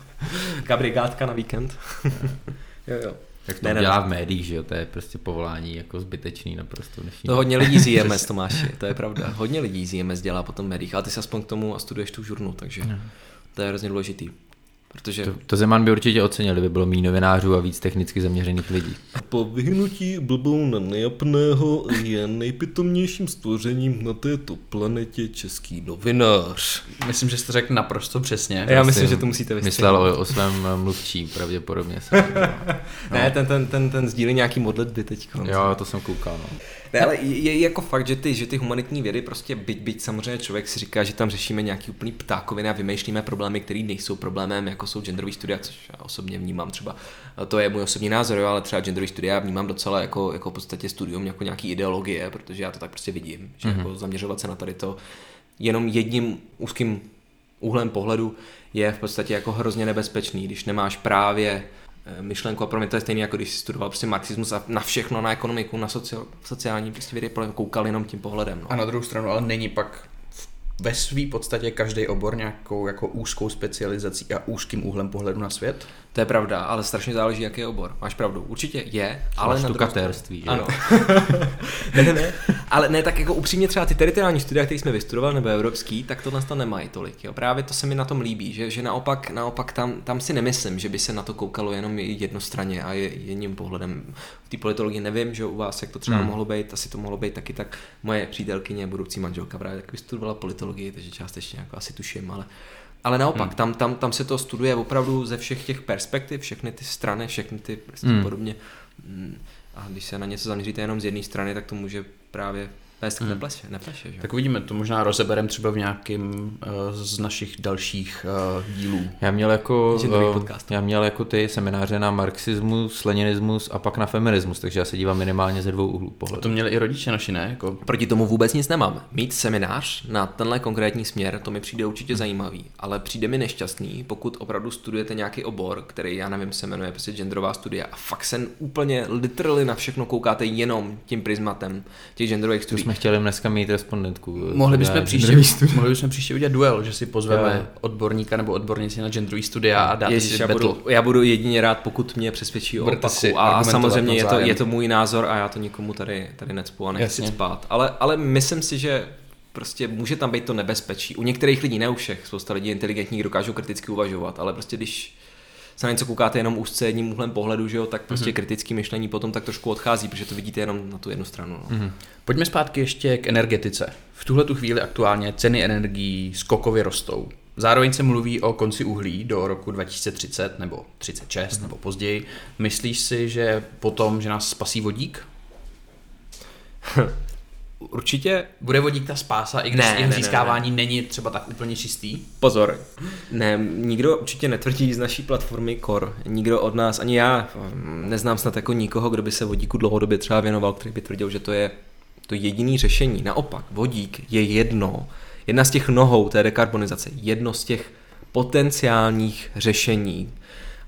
Taká brigádka na víkend. jo, jo. Jak to ne, dělá v médiích, že jo, to je prostě povolání jako zbytečný naprosto. Dnešní. To hodně lidí z IMS, Tomáši, to je pravda. Hodně lidí z IMS dělá potom v médiích, ale ty se aspoň k tomu a studuješ tu žurnu, takže to je hrozně důležitý. Protože... To, to Zeman by určitě ocenil, kdyby bylo méně novinářů a víc technicky zaměřených lidí. Po vyhnutí blbou na nejapného je nejpitomnějším stvořením na této planetě český novinář. Myslím, že jste řekl naprosto přesně. Já myslím, že to musíte vystřihnout. Myslel o, o svém mluvčí, pravděpodobně. Se, no. ne, ten, ten, ten, ten sdílí nějaký modlitby teď. Jo, to jsem koukal. No. Ne, ale je, je jako fakt, že ty, že ty humanitní vědy prostě, byť, byť samozřejmě člověk si říká, že tam řešíme nějaký úplný ptákoviny a vymýšlíme problémy, které nejsou problémem, jako jsou genderové studia, což já osobně vnímám třeba, to je můj osobní názor, jo, ale třeba genderové studia vnímám docela jako, jako v podstatě studium jako nějaký ideologie, protože já to tak prostě vidím, že mm-hmm. jako zaměřovat se na tady to jenom jedním úzkým úhlem pohledu je v podstatě jako hrozně nebezpečný, když nemáš právě myšlenku a pro mě to je stejné, jako když studoval prostě marxismus a na všechno, na ekonomiku, na socio, sociální prostě vědy koukal jenom tím pohledem. No. A na druhou stranu, ale není pak ve své podstatě každý obor nějakou jako úzkou specializací a úzkým úhlem pohledu na svět? To je pravda, ale strašně záleží, jaký je obor. Máš pravdu, určitě je, ale na štukatérství, že? Ano. ne, ne, ne, ale ne, tak jako upřímně třeba ty teritoriální studia, které jsme vystudovali, nebo evropský, tak tohle to nemají tolik. Jo. Právě to se mi na tom líbí, že, že naopak, naopak tam, tam si nemyslím, že by se na to koukalo jenom jednostranně a jedním pohledem. V té politologii nevím, že u vás, jak to třeba hmm. mohlo být, asi to mohlo být taky tak. Moje přítelkyně, budoucí manželka právě tak vystudovala politologii, takže částečně jako asi tuším, ale ale naopak, hmm. tam, tam, tam se to studuje opravdu ze všech těch perspektiv, všechny ty strany, všechny ty prostě hmm. podobně. A když se na něco zaměříte jenom z jedné strany, tak to může právě vést hmm. nepleše, nepleše že? Tak uvidíme, to možná rozeberem třeba v nějakým uh, z našich dalších uh, dílů. Já měl jako, uh, já měl jako ty semináře na marxismus, leninismus a pak na feminismus, takže já se dívám minimálně ze dvou úhlů pohledu. A to měli i rodiče naši, ne? Jako... Proti tomu vůbec nic nemám. Mít seminář na tenhle konkrétní směr, to mi přijde určitě hmm. zajímavý, ale přijde mi nešťastný, pokud opravdu studujete nějaký obor, který já nevím, se jmenuje prostě genderová studia a fakt se úplně literally na všechno koukáte jenom tím prismatem těch genderových studií jsme chtěli dneska mít respondentku. Mohli bychom, příště, mohli bychom příště udělat duel, že si pozveme Jo. odborníka nebo odbornici na genderový studia a dáte Ježiš, si já budu, já budu jedině rád, pokud mě přesvědčí o opaku. si A, samozřejmě je to, je to můj názor a já to nikomu tady, tady necpu a nechci Jasně. spát. Ale, ale myslím si, že prostě může tam být to nebezpečí. U některých lidí, ne u všech, spousta lidí inteligentních, dokážou kriticky uvažovat, ale prostě když se na něco koukáte jenom úzce jedním úhlem pohledu, že jo, tak prostě mm-hmm. kritický myšlení potom tak trošku odchází, protože to vidíte jenom na tu jednu stranu. No. Mm-hmm. Pojďme zpátky ještě k energetice. V tuhle tu chvíli aktuálně ceny energií skokově rostou. Zároveň se mluví o konci uhlí do roku 2030 nebo 36 nebo později. Myslíš si, že potom, že nás spasí vodík? Určitě Bude vodík ta spása, i když Ne, jeho ne, získávání ne, ne. není třeba tak úplně čistý? Pozor, ne, nikdo určitě netvrdí z naší platformy Core, nikdo od nás, ani já mm, neznám snad jako nikoho, kdo by se vodíku dlouhodobě třeba věnoval, který by tvrdil, že to je to jediný řešení. Naopak, vodík je jedno, jedna z těch nohou té dekarbonizace, jedno z těch potenciálních řešení.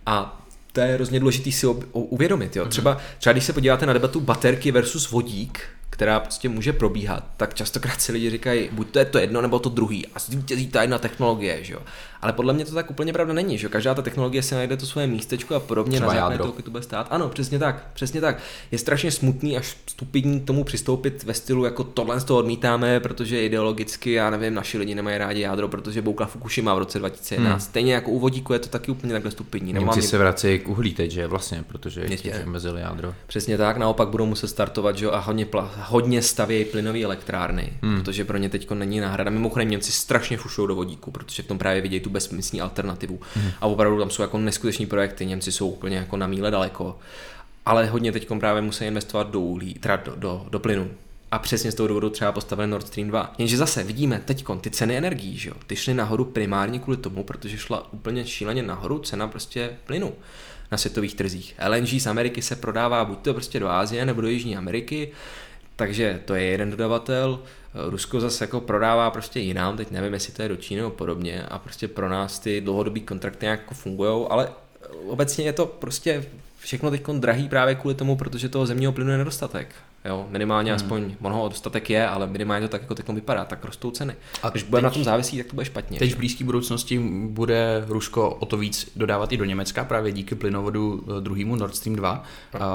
A to je hrozně důležitý si uvědomit. Jo. Třeba, třeba když se podíváte na debatu baterky versus vodík, která prostě může probíhat, tak častokrát si lidi říkají, buď to je to jedno, nebo to druhý. A zvítězí ta jedna technologie, že jo. Ale podle mě to tak úplně pravda není, že jo. Každá ta technologie si najde to svoje místečko a podobně Třeba na základě toho, to bude stát. Ano, přesně tak, přesně tak. Je strašně smutný až stupidní k tomu přistoupit ve stylu, jako tohle z toho odmítáme, protože ideologicky, já nevím, naši lidi nemají rádi jádro, protože boukla Fukushima v roce 2011. Hmm. Stejně jako u vodíku je to taky úplně takhle stupidní. Němci mám se vracejí k uhlí teď, že vlastně, protože omezili jádro. Přesně tak, naopak budou muset startovat že jo, a hodně, pla, hodně stavějí plynové elektrárny, hmm. protože pro ně teď není náhrada. Mimochodem Němci strašně fušou do vodíku, protože v tom právě vidějí tu bezmyslní alternativu. Hmm. A opravdu tam jsou jako neskuteční projekty, Němci jsou úplně jako na míle daleko. Ale hodně teď právě musí investovat do uhlí, teda do, do, do plynu. A přesně z toho důvodu třeba postavili Nord Stream 2. Jenže zase vidíme teď ty ceny energií, že jo? Ty šly nahoru primárně kvůli tomu, protože šla úplně šíleně nahoru cena prostě plynu na světových trzích. LNG z Ameriky se prodává buď to prostě do Ázie nebo do Jižní Ameriky, takže to je jeden dodavatel. Rusko zase jako prodává prostě jinam, teď nevím, jestli to je do Číny nebo podobně a prostě pro nás ty dlouhodobý kontrakty nějak jako fungují, ale obecně je to prostě všechno teď drahý právě kvůli tomu, protože toho zemního plynu je nedostatek. Jo, minimálně hmm. aspoň mnoho dostatek je, ale minimálně to tak jako teď vypadá, tak rostou ceny. A když budeme na tom závisí, tak to bude špatně. Teď že? v blízké budoucnosti bude Rusko o to víc dodávat i do Německa právě díky plynovodu eh, druhému Nord Stream 2.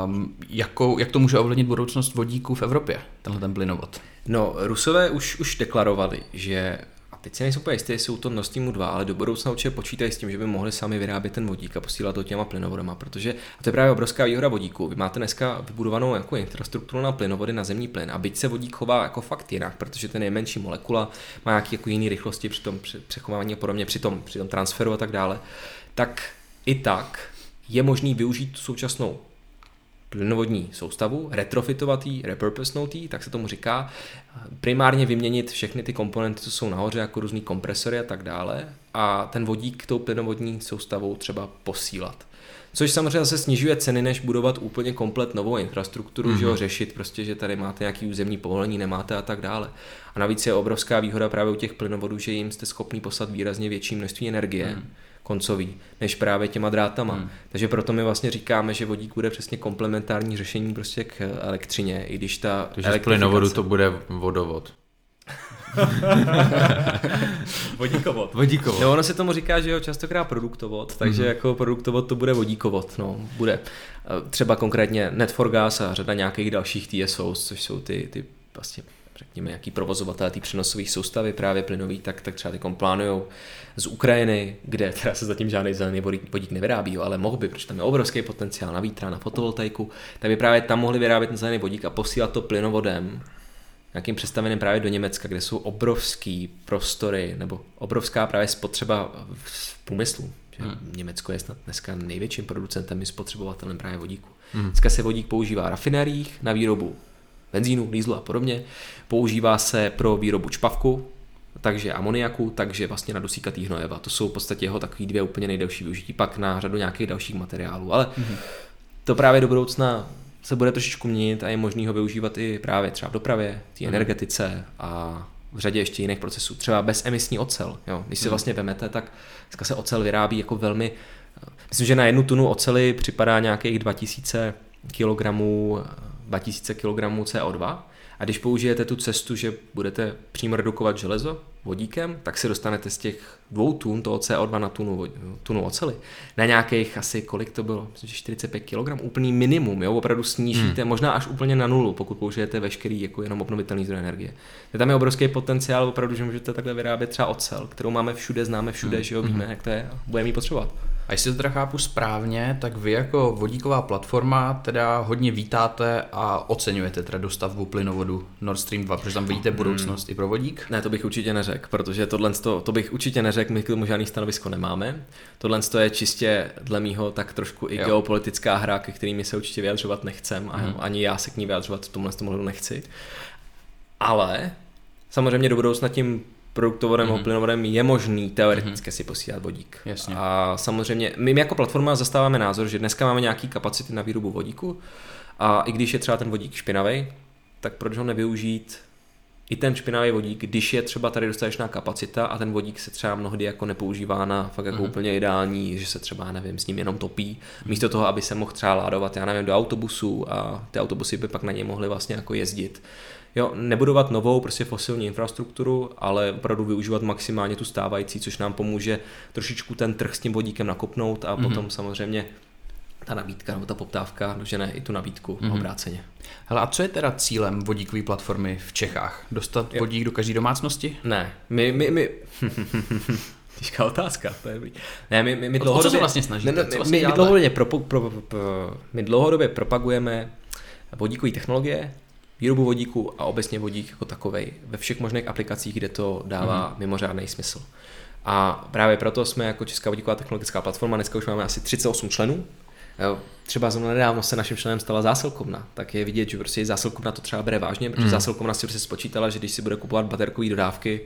Um, jakou, jak to může ovlivnit budoucnost vodíků v Evropě, tenhle ten plynovod? No, Rusové už, už deklarovali, že teď si nejsou úplně jistý, jestli jsou to Nord Streamu 2, ale do budoucna určitě počítají s tím, že by mohli sami vyrábět ten vodík a posílat to těma plynovodama, protože a to je právě obrovská výhoda vodíku. Vy máte dneska vybudovanou jako infrastrukturu na plynovody na zemní plyn a byť se vodík chová jako fakt jinak, protože ten nejmenší molekula má nějaký jako jiný rychlosti při tom přechovávání a podobně, při tom, při tom transferu a tak dále, tak i tak je možný využít tu současnou plynovodní soustavu, retrofitovatý, repurposnoutý, tak se tomu říká, primárně vyměnit všechny ty komponenty, co jsou nahoře, jako různý kompresory a tak dále, a ten vodík tou plynovodní soustavou třeba posílat. Což samozřejmě zase snižuje ceny, než budovat úplně komplet novou infrastrukturu, mm-hmm. že jo, řešit prostě, že tady máte nějaký územní povolení, nemáte a tak dále. A navíc je obrovská výhoda právě u těch plynovodů, že jim jste schopný poslat výrazně větší množství energie. Mm koncový, než právě těma drátama. Hmm. Takže proto my vlastně říkáme, že vodík bude přesně komplementární řešení prostě k elektřině, i když ta Takže z plynovodu to bude vodovod. vodíkovod. Vodíkovod. No ono se tomu říká, že jo, častokrát produktovod, takže mm-hmm. jako produktovod to bude vodíkovod, no, bude. Třeba konkrétně Net4Gas a řada nějakých dalších TSOs, což jsou ty, ty vlastně řekněme, nějaký provozovatel té přenosové soustavy právě plynový, tak, tak třeba ty plánujou z Ukrajiny, kde teda se zatím žádný zelený vodík, nevyrábí, jo, ale mohl by, protože tam je obrovský potenciál na vítra, na fotovoltaiku, tak by právě tam mohli vyrábět ten zelený vodík a posílat to plynovodem nějakým představeným právě do Německa, kde jsou obrovský prostory nebo obrovská právě spotřeba v průmyslu. Že hmm. Německo je snad dneska největším producentem i spotřebovatelem právě vodíku. Hmm. Dneska se vodík používá v rafinériích na výrobu benzínu, dýzlu a podobně. Používá se pro výrobu čpavku, takže amoniaku, takže vlastně na dosíkatý hnojeva. To jsou v podstatě jeho takový dvě úplně nejdelší využití, pak na řadu nějakých dalších materiálů. Ale mm-hmm. to právě do budoucna se bude trošičku měnit a je možný ho využívat i právě třeba v dopravě, té energetice a v řadě ještě jiných procesů. Třeba bezemisní ocel. Jo. Když si vlastně vemete, tak dneska se ocel vyrábí jako velmi... Myslím, že na jednu tunu oceli připadá nějakých 2000 kilogramů 2000 kg CO2 A když použijete tu cestu, že budete přímo redukovat železo vodíkem, tak se dostanete z těch dvou tun toho CO2 na tunu, tunu oceli na nějakých asi, kolik to bylo, myslím, že 45 kg, úplný minimum, jo, opravdu snížíte, hmm. možná až úplně na nulu, pokud použijete veškerý jako jenom obnovitelný zdroj energie. Je tam je obrovský potenciál, opravdu, že můžete takhle vyrábět třeba ocel, kterou máme všude, známe všude, hmm. že jo, víme, jak to je, budeme ji potřebovat. A jestli to teda chápu správně, tak vy jako vodíková platforma teda hodně vítáte a oceňujete teda dostavbu plynovodu Nord Stream 2, protože tam vidíte budoucnost i pro vodík? Ne, to bych určitě neřekl, protože tohle to, to bych určitě neřekl, my k tomu žádný stanovisko nemáme. Tohle je čistě dle mýho tak trošku i Jo. geopolitická hra, ke kterými se určitě vyjadřovat nechcem a Mhm. ani já se k ní vyjadřovat v tomhle tomu nechci. Ale samozřejmě do budoucna tím produktovodem Mhm. mm-hmm. plynovodem je možný teoreticky mm-hmm. si posílat vodík. Jasně. A samozřejmě my jako platforma zastáváme názor, že dneska máme nějaký kapacity na výrobu vodíku a i když je třeba ten vodík špinavý, tak proč ho nevyužít i ten špinavý vodík, když je třeba tady dostatečná kapacita a ten vodík se třeba mnohdy jako nepoužívá na fakt jako Mhm. mm-hmm. úplně ideální, že se třeba, nevím, s ním jenom topí, místo toho, aby se mohl třeba ládovat, já nevím, do autobusu a ty autobusy by pak na něj mohly vlastně jako jezdit. Jo, nebudovat novou prostě fosilní infrastrukturu, ale opravdu využívat maximálně tu stávající, což nám pomůže trošičku ten trh s tím vodíkem nakopnout a Mhm. potom samozřejmě ta nabídka nebo ta poptávka dožene i tu nabídku Mhm. mm-hmm. obráceně. Hele, a co je teda cílem vodíkové platformy v Čechách? Dostat Jo. vodík do každé domácnosti? Ne, my, my, my... Těžká otázka, to je dobrý. Ne, my, my, my o co dlouhodobě... se vlastně snažíte? Ne, ne, vlastně my, my, dlouhodobě pro, pro, pro, my dlouhodobě propagujeme vodíkové technologie, výrobu vodíku a obecně vodík jako takovej ve všech možných aplikacích, kde to dává mm. mimořádný smysl. A právě proto jsme jako Česká vodíková technologická platforma, dneska už máme asi 38 členů. Jo, Třeba zrovna nedávno se naším členem stala zásilkovna, tak je vidět, že prostě zásilkovna to třeba bere vážně, protože Mm. zásilkovna si prostě spočítala, že když si bude kupovat baterkové dodávky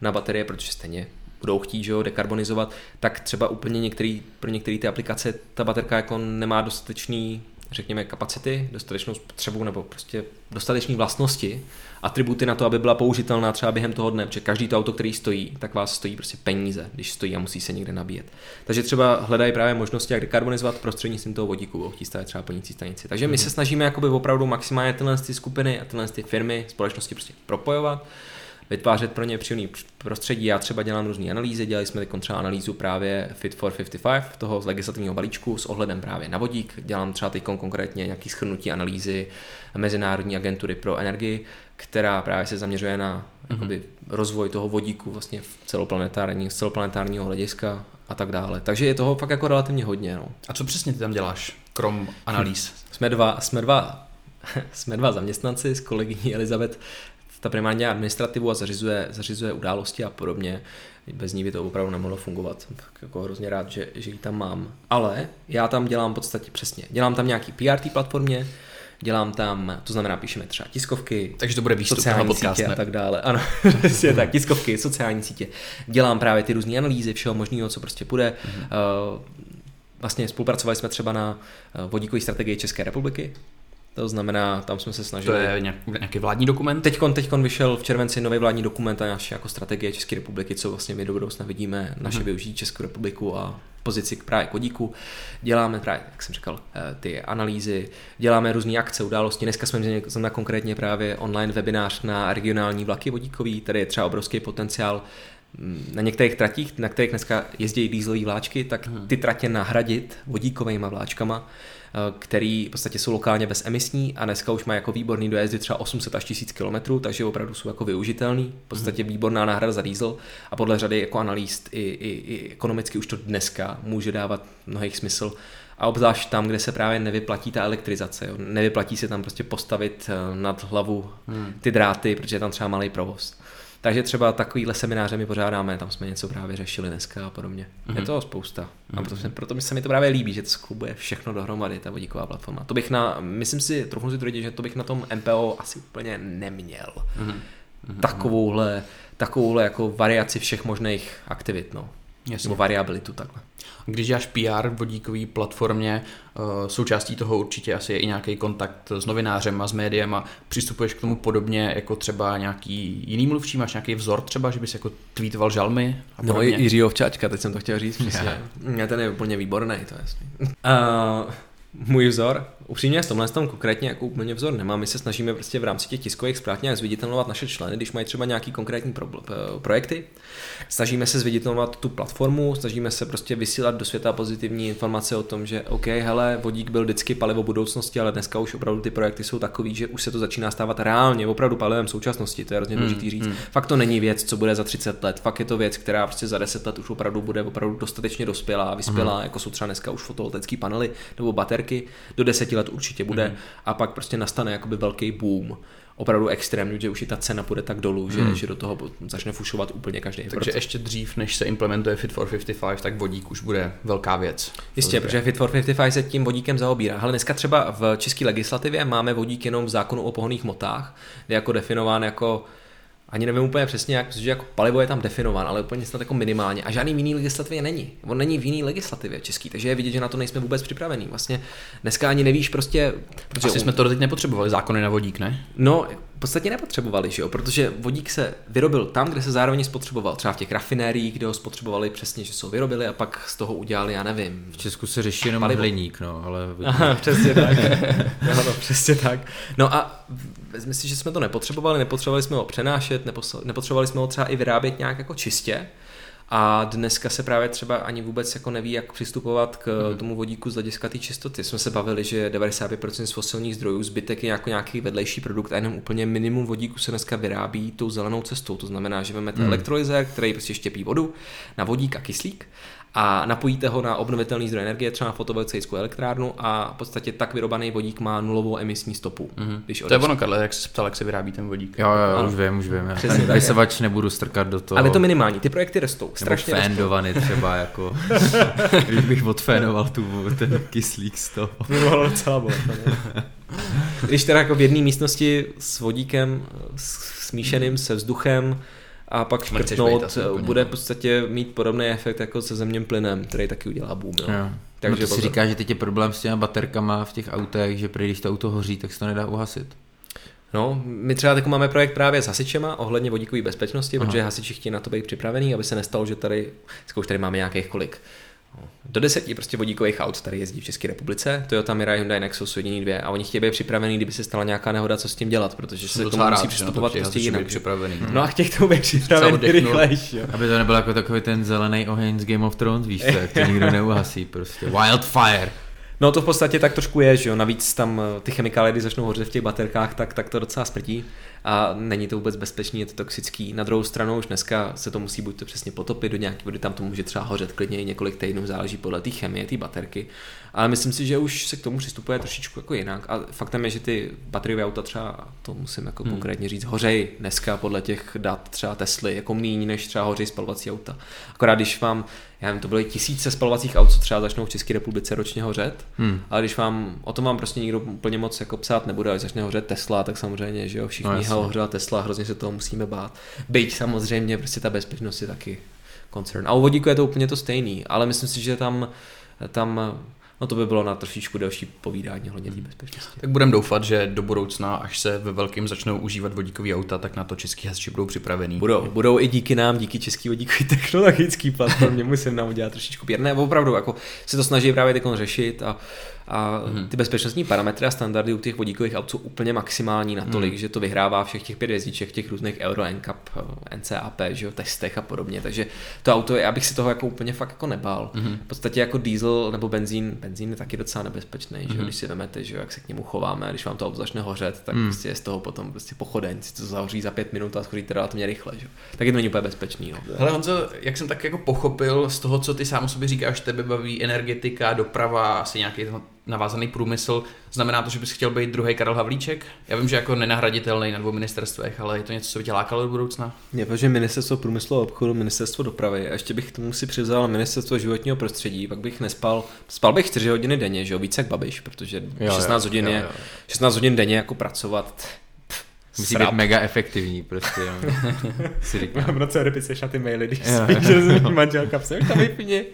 na baterie, protože stejně budou chtít že jo, dekarbonizovat, tak třeba úplně některý, pro některé ty aplikace ta baterka jako nemá dostatečný řekněme, kapacity, dostatečnou spotřebu nebo prostě dostatečné vlastnosti, atributy na to, aby byla použitelná třeba během toho dne, protože každý to auto, který stojí, tak vás stojí prostě peníze, když stojí a musí se někde nabíjet. Takže třeba hledají právě možnosti, jak dekarbonizovat prostřednictvím toho vodíku, chtí stavět třeba plnící stanici. Takže my se snažíme jakoby opravdu maximálně tyhle ty skupiny a tyhle ty firmy, společnosti prostě propojovat, vytvářet pro ně příjemný prostředí. Já třeba dělám různé analýzy, dělali jsme teď třeba analýzu právě Fit for 55, toho z legislativního balíčku s ohledem právě na vodík. Dělám třeba teď konkrétně nějaký schrnutí analýzy Mezinárodní agentury pro energii, která právě se zaměřuje na jakoby, rozvoj toho vodíku vlastně v celoplanetární, z celoplanetárního hlediska a tak dále. Takže je toho fakt jako relativně hodně. No. A co přesně ty tam děláš, krom analýz? Jsme dva, jsme dva, jsme dva zaměstnanci s kolegyní Elizabeth, ta primárně administrativu a zařizuje, zařizuje události a podobně. Bez ní by to opravdu nemohlo fungovat. Jsem tak jako hrozně rád, že, že ji tam mám. Ale já tam dělám v podstatě přesně. Dělám tam nějaký PR platformě, dělám tam, to znamená, píšeme třeba tiskovky, Takže to bude výstup sociální podcastu. sítě a tak dále. Ano, přesně tak, tiskovky, sociální sítě. Dělám právě ty různé analýzy všeho možného, co prostě půjde. Mhm. Mm-hmm. Vlastně spolupracovali jsme třeba na eh, vodíkové strategii České republiky. To znamená, tam jsme se To snažili... je nějak, nějaký vládní dokument? Teďkon, teďkon vyšel v červenci nový vládní dokument a naše jako strategie České republiky, co vlastně my do budoucna vidíme, naše Mhm. využití Českou republiku a pozici k právě kodíku. Děláme právě, jak jsem říkal, eh, ty analýzy, děláme různé akce, události. Dneska jsme měli zrovna konkrétně právě online webinář na regionální vlaky vodíkový, tady je třeba obrovský potenciál mm, na některých tratích, na kterých dneska jezdí dieselové vláčky, tak ty tratě nahradit vodíkovými vláčkama, který v podstatě jsou lokálně bezemisní a dneska už mají jako výborný dojezdy třeba 800 až 1000 km, takže opravdu jsou jako využitelný. V podstatě výborná náhrada za diesel a podle řady jako analýst i, i, i ekonomicky už to dneska může dávat mnohých smysl. A obzvlášť tam, kde se právě nevyplatí ta elektrizace. Jo. Nevyplatí se tam prostě postavit eh, nad hlavu ty dráty, protože je tam třeba malý provoz. Takže třeba takovýhle semináře my pořádáme, tam jsme něco právě řešili dneska a podobně. Mm-hmm. Je toho spousta. A proto, se- proto mi se mi to právě líbí, že to sklubuje všechno dohromady, ta vodíková platforma. To bych na, myslím si, trochu si tvrdit, že to bych na tom MPO asi úplně neměl. Mm-hmm. Takovouhle, takovouhle jako variaci všech možných aktivit, no. Jasně. Nebo variabilitu takhle. Když děláš PR v vodíkové platformě, eh, součástí toho určitě asi je i nějaký kontakt s novinářem a s médiem a přistupuješ k tomu podobně jako třeba nějaký jiný mluvčí, máš nějaký vzor třeba, že bys jako tweetoval žalmy a No podobně? i Jiřího Včáčka, teď jsem to chtěl říct přesně. Yeah. Ten je úplně výborný, to je jasný. Uh, můj vzor, upřímně v tomhle tom konkrétně jako úplně vzor nemám. My se snažíme prostě v rámci těch tiskových zpráv nějak zviditelnovat naše členy, když mají třeba nějaký konkrétní pro, projekty. Snažíme se zviditelnovat tu platformu, snažíme se prostě vysílat do světa pozitivní informace o tom, že OK, hele, vodík byl vždycky palivo budoucnosti, ale dneska už opravdu ty projekty jsou takový, že už se to začíná stávat reálně, opravdu palivem současnosti. To je hrozně důležité říct. Hmm. Fakt to není věc, co bude za 30 let, fakt je to věc, která prostě za 10 let už opravdu bude opravdu dostatečně dospělá, vyspělá, hmm. jako jsou třeba dneska už fotovoltaické panely nebo baterky, do deseti let určitě bude hmm. a pak prostě nastane jakoby velký boom opravdu extrémní, že už i ta cena půjde tak dolů, že, hmm. že do toho začne fušovat úplně každý. Takže proces. ještě dřív, než se implementuje Fit for 55, tak vodík už bude velká věc. Jistě, protože Fit for 55 se tím vodíkem zaobírá. Ale dneska třeba v české legislativě máme vodík jenom v zákonu o pohonných motách, kde je jako definován jako ani nevím úplně přesně, jak, protože jako palivo je tam definován, ale úplně snad jako minimálně. A žádný v jiný legislativě není. On není v jiný legislativě český, takže je vidět, že na to nejsme vůbec připravení. Vlastně dneska ani nevíš prostě. Protože Asi jsme to teď nepotřebovali, zákony na vodík, ne? No, podstatě nepotřebovali, že jo? protože vodík se vyrobil tam, kde se zároveň spotřeboval, třeba v těch rafinériích, kde ho spotřebovali přesně, že jsou vyrobili a pak z toho udělali, já nevím. V Česku se řeší jenom palivo. hliník, no, ale... Aha, přesně tak. no, no, přesně tak. No a vezmi si, že jsme to nepotřebovali, nepotřebovali jsme ho přenášet, nepotřebovali jsme ho třeba i vyrábět nějak jako čistě, a dneska se právě třeba ani vůbec jako neví, jak přistupovat k hmm. tomu vodíku z hlediska té čistoty. Jsme se bavili, že 95% z fosilních zdrojů, zbytek je jako nějaký vedlejší produkt a jenom úplně minimum vodíku se dneska vyrábí tou zelenou cestou. To znamená, že vezmete hmm. elektrolyzer, který prostě štěpí vodu na vodík a kyslík a napojíte ho na obnovitelný zdroj energie, třeba na fotovoltaickou elektrárnu a v podstatě tak vyrobaný vodík má nulovou emisní stopu. Mm-hmm. Když to je ono, Karle, jak se ptal, jak se vyrábí ten vodík. Jo, jo, jo už vím, už vím. Přesně tak. Vysavač nebudu strkat do toho. Ale to minimální, ty projekty rostou. Strašně Nebo féndovany třeba, jako, když bych odfénoval tu, ten kyslík z toho. Mohlo docela Když teda jako v jedné místnosti s vodíkem smíšeným se vzduchem a pak škrtnout, bude v podstatě mít podobný efekt jako se zemním plynem, který taky udělá boom. Jo. Jo. Takže no to si říká, že teď je problém s těma baterkama v těch autech, že prý, když to auto hoří, tak se to nedá uhasit. No, my třeba tak máme projekt právě s hasičema ohledně vodíkové bezpečnosti, Aha. protože hasiči chtějí na to být připravený, aby se nestalo, že tady, už tady máme nějakých kolik, do deseti prostě vodíkových aut tady jezdí v České republice. Toyota Mirai, Hyundai Nexus jsou jediný dvě a oni chtějí být připravený, kdyby se stala nějaká nehoda, co s tím dělat, protože se to musí přistupovat prostě jinak. Připravený. No a chtějí k tomu být připravený rychlejš. Aby to nebylo jako takový ten zelený oheň z Game of Thrones, víš jak to nikdo neuhasí prostě. Wildfire. No to v podstatě tak trošku je, že jo, navíc tam eh, ty chemikálie, když začnou hořet v těch baterkách, tak, tak to docela smrtí a není to vůbec bezpečný, je to toxický. Na druhou stranu už dneska se to musí buď to přesně potopit do nějaké vody, tam to může třeba hořet klidně i několik týdnů, záleží podle té chemie, té baterky. Ale myslím si, že už se k tomu přistupuje trošičku jako jinak. A faktem je, že ty bateriové auta třeba, to musím jako hmm. konkrétně říct, hořej dneska podle těch dat třeba Tesly, jako méně než třeba hoří spalovací auta. Akorát když vám já nevím, to byly tisíce spalovacích aut, co třeba začnou v České republice ročně hořet, hmm. ale když vám, o tom vám prostě nikdo úplně moc jako psát nebude, ale začne hořet Tesla, tak samozřejmě, že jo, všichni no, ho hořela Tesla, hrozně se toho musíme bát. Byť samozřejmě prostě ta bezpečnost je taky koncern. A u vodíku je to úplně to stejný, ale myslím si, že tam, tam No to by bylo na trošičku delší povídání hledně té bezpečnosti. Tak budeme doufat, že do budoucna, až se ve velkém začnou užívat vodíkové auta, tak na to český hasiči budou připravení. Budou, budou i díky nám, díky český vodíkový technologický platformě, musím nám udělat trošičku pěrné. Opravdu, jako se to snaží právě teď řešit a a mm. ty bezpečnostní parametry a standardy u těch vodíkových aut jsou úplně maximální natolik, mm. že to vyhrává všech těch pět jezdíček, těch různých Euro NCAP, NCAP, že jo, testech a podobně. Takže to auto, já bych si toho jako úplně fakt jako nebál. Mm. V podstatě jako diesel nebo benzín, benzín je taky docela nebezpečný, že jo, mhm. když si vezmete, že jo, jak se k němu chováme, a když vám to auto začne hořet, tak mm. prostě je z toho potom prostě pochodeň, si to zahoří za pět minut a schoříte relativně rychle, že jo. Tak je to není úplně bezpečný. No. Hele Honzo, jak jsem tak jako pochopil z toho, co ty sám o sobě říkáš, tebe baví energetika, doprava, asi nějaký navázaný průmysl. Znamená to, že bys chtěl být druhý Karel Havlíček? Já vím, že jako nenahraditelný na dvou ministerstvech, ale je to něco, co by tě lákalo do budoucna? Je, protože ministerstvo průmyslu a obchodu, ministerstvo dopravy a ještě bych k tomu si přivzal ministerstvo životního prostředí, pak bych nespal, spal bych 4 hodiny denně, že jo, více jak Babiš, protože jo, 16 jo, hodin jo, je, jo. 16 hodin denně jako pracovat, Musí Srap. být mega efektivní, prostě. Jo. si říkám. V noci odepisuješ na ty maily, když spíš, že manželka pse, už tam vypni.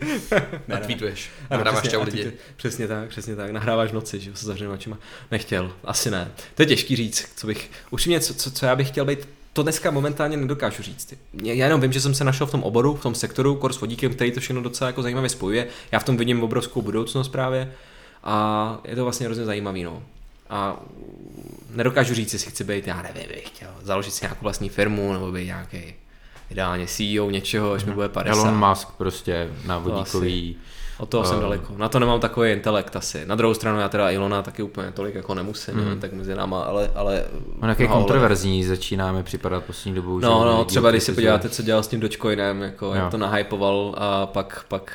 a tweetuješ, nahráváš čau lidi. Přesně tak, přesně tak, nahráváš noci, že se zavřeným očima. Nechtěl, asi ne. To je těžký říct, co bych, upřímně, co, co, co já bych chtěl být to dneska momentálně nedokážu říct. Já jenom vím, že jsem se našel v tom oboru, v tom sektoru, kor s vodíkem, který to všechno docela jako zajímavě spojuje. Já v tom vidím obrovskou budoucnost právě A je to vlastně hrozně zajímavý, no. A nedokážu říct, jestli chci být, já nevím, bych chtěl založit si nějakou vlastní firmu, nebo být nějaký ideálně CEO něčeho, až mi bude 50. Elon Musk prostě na vodíkový... Od toho jsem Eh. daleko. Na to nemám takový intelekt asi. Na druhou stranu já teda Ilona taky úplně tolik jako nemusím, mm. tak mezi náma, ale... ale On jak je mnoha kontroverzní, začínáme připadat poslední dobou. že No, no, třeba když si kritizují. podíváte, co dělal s tím Dogecoinem, jako Jo. jak to nahypoval a pak, pak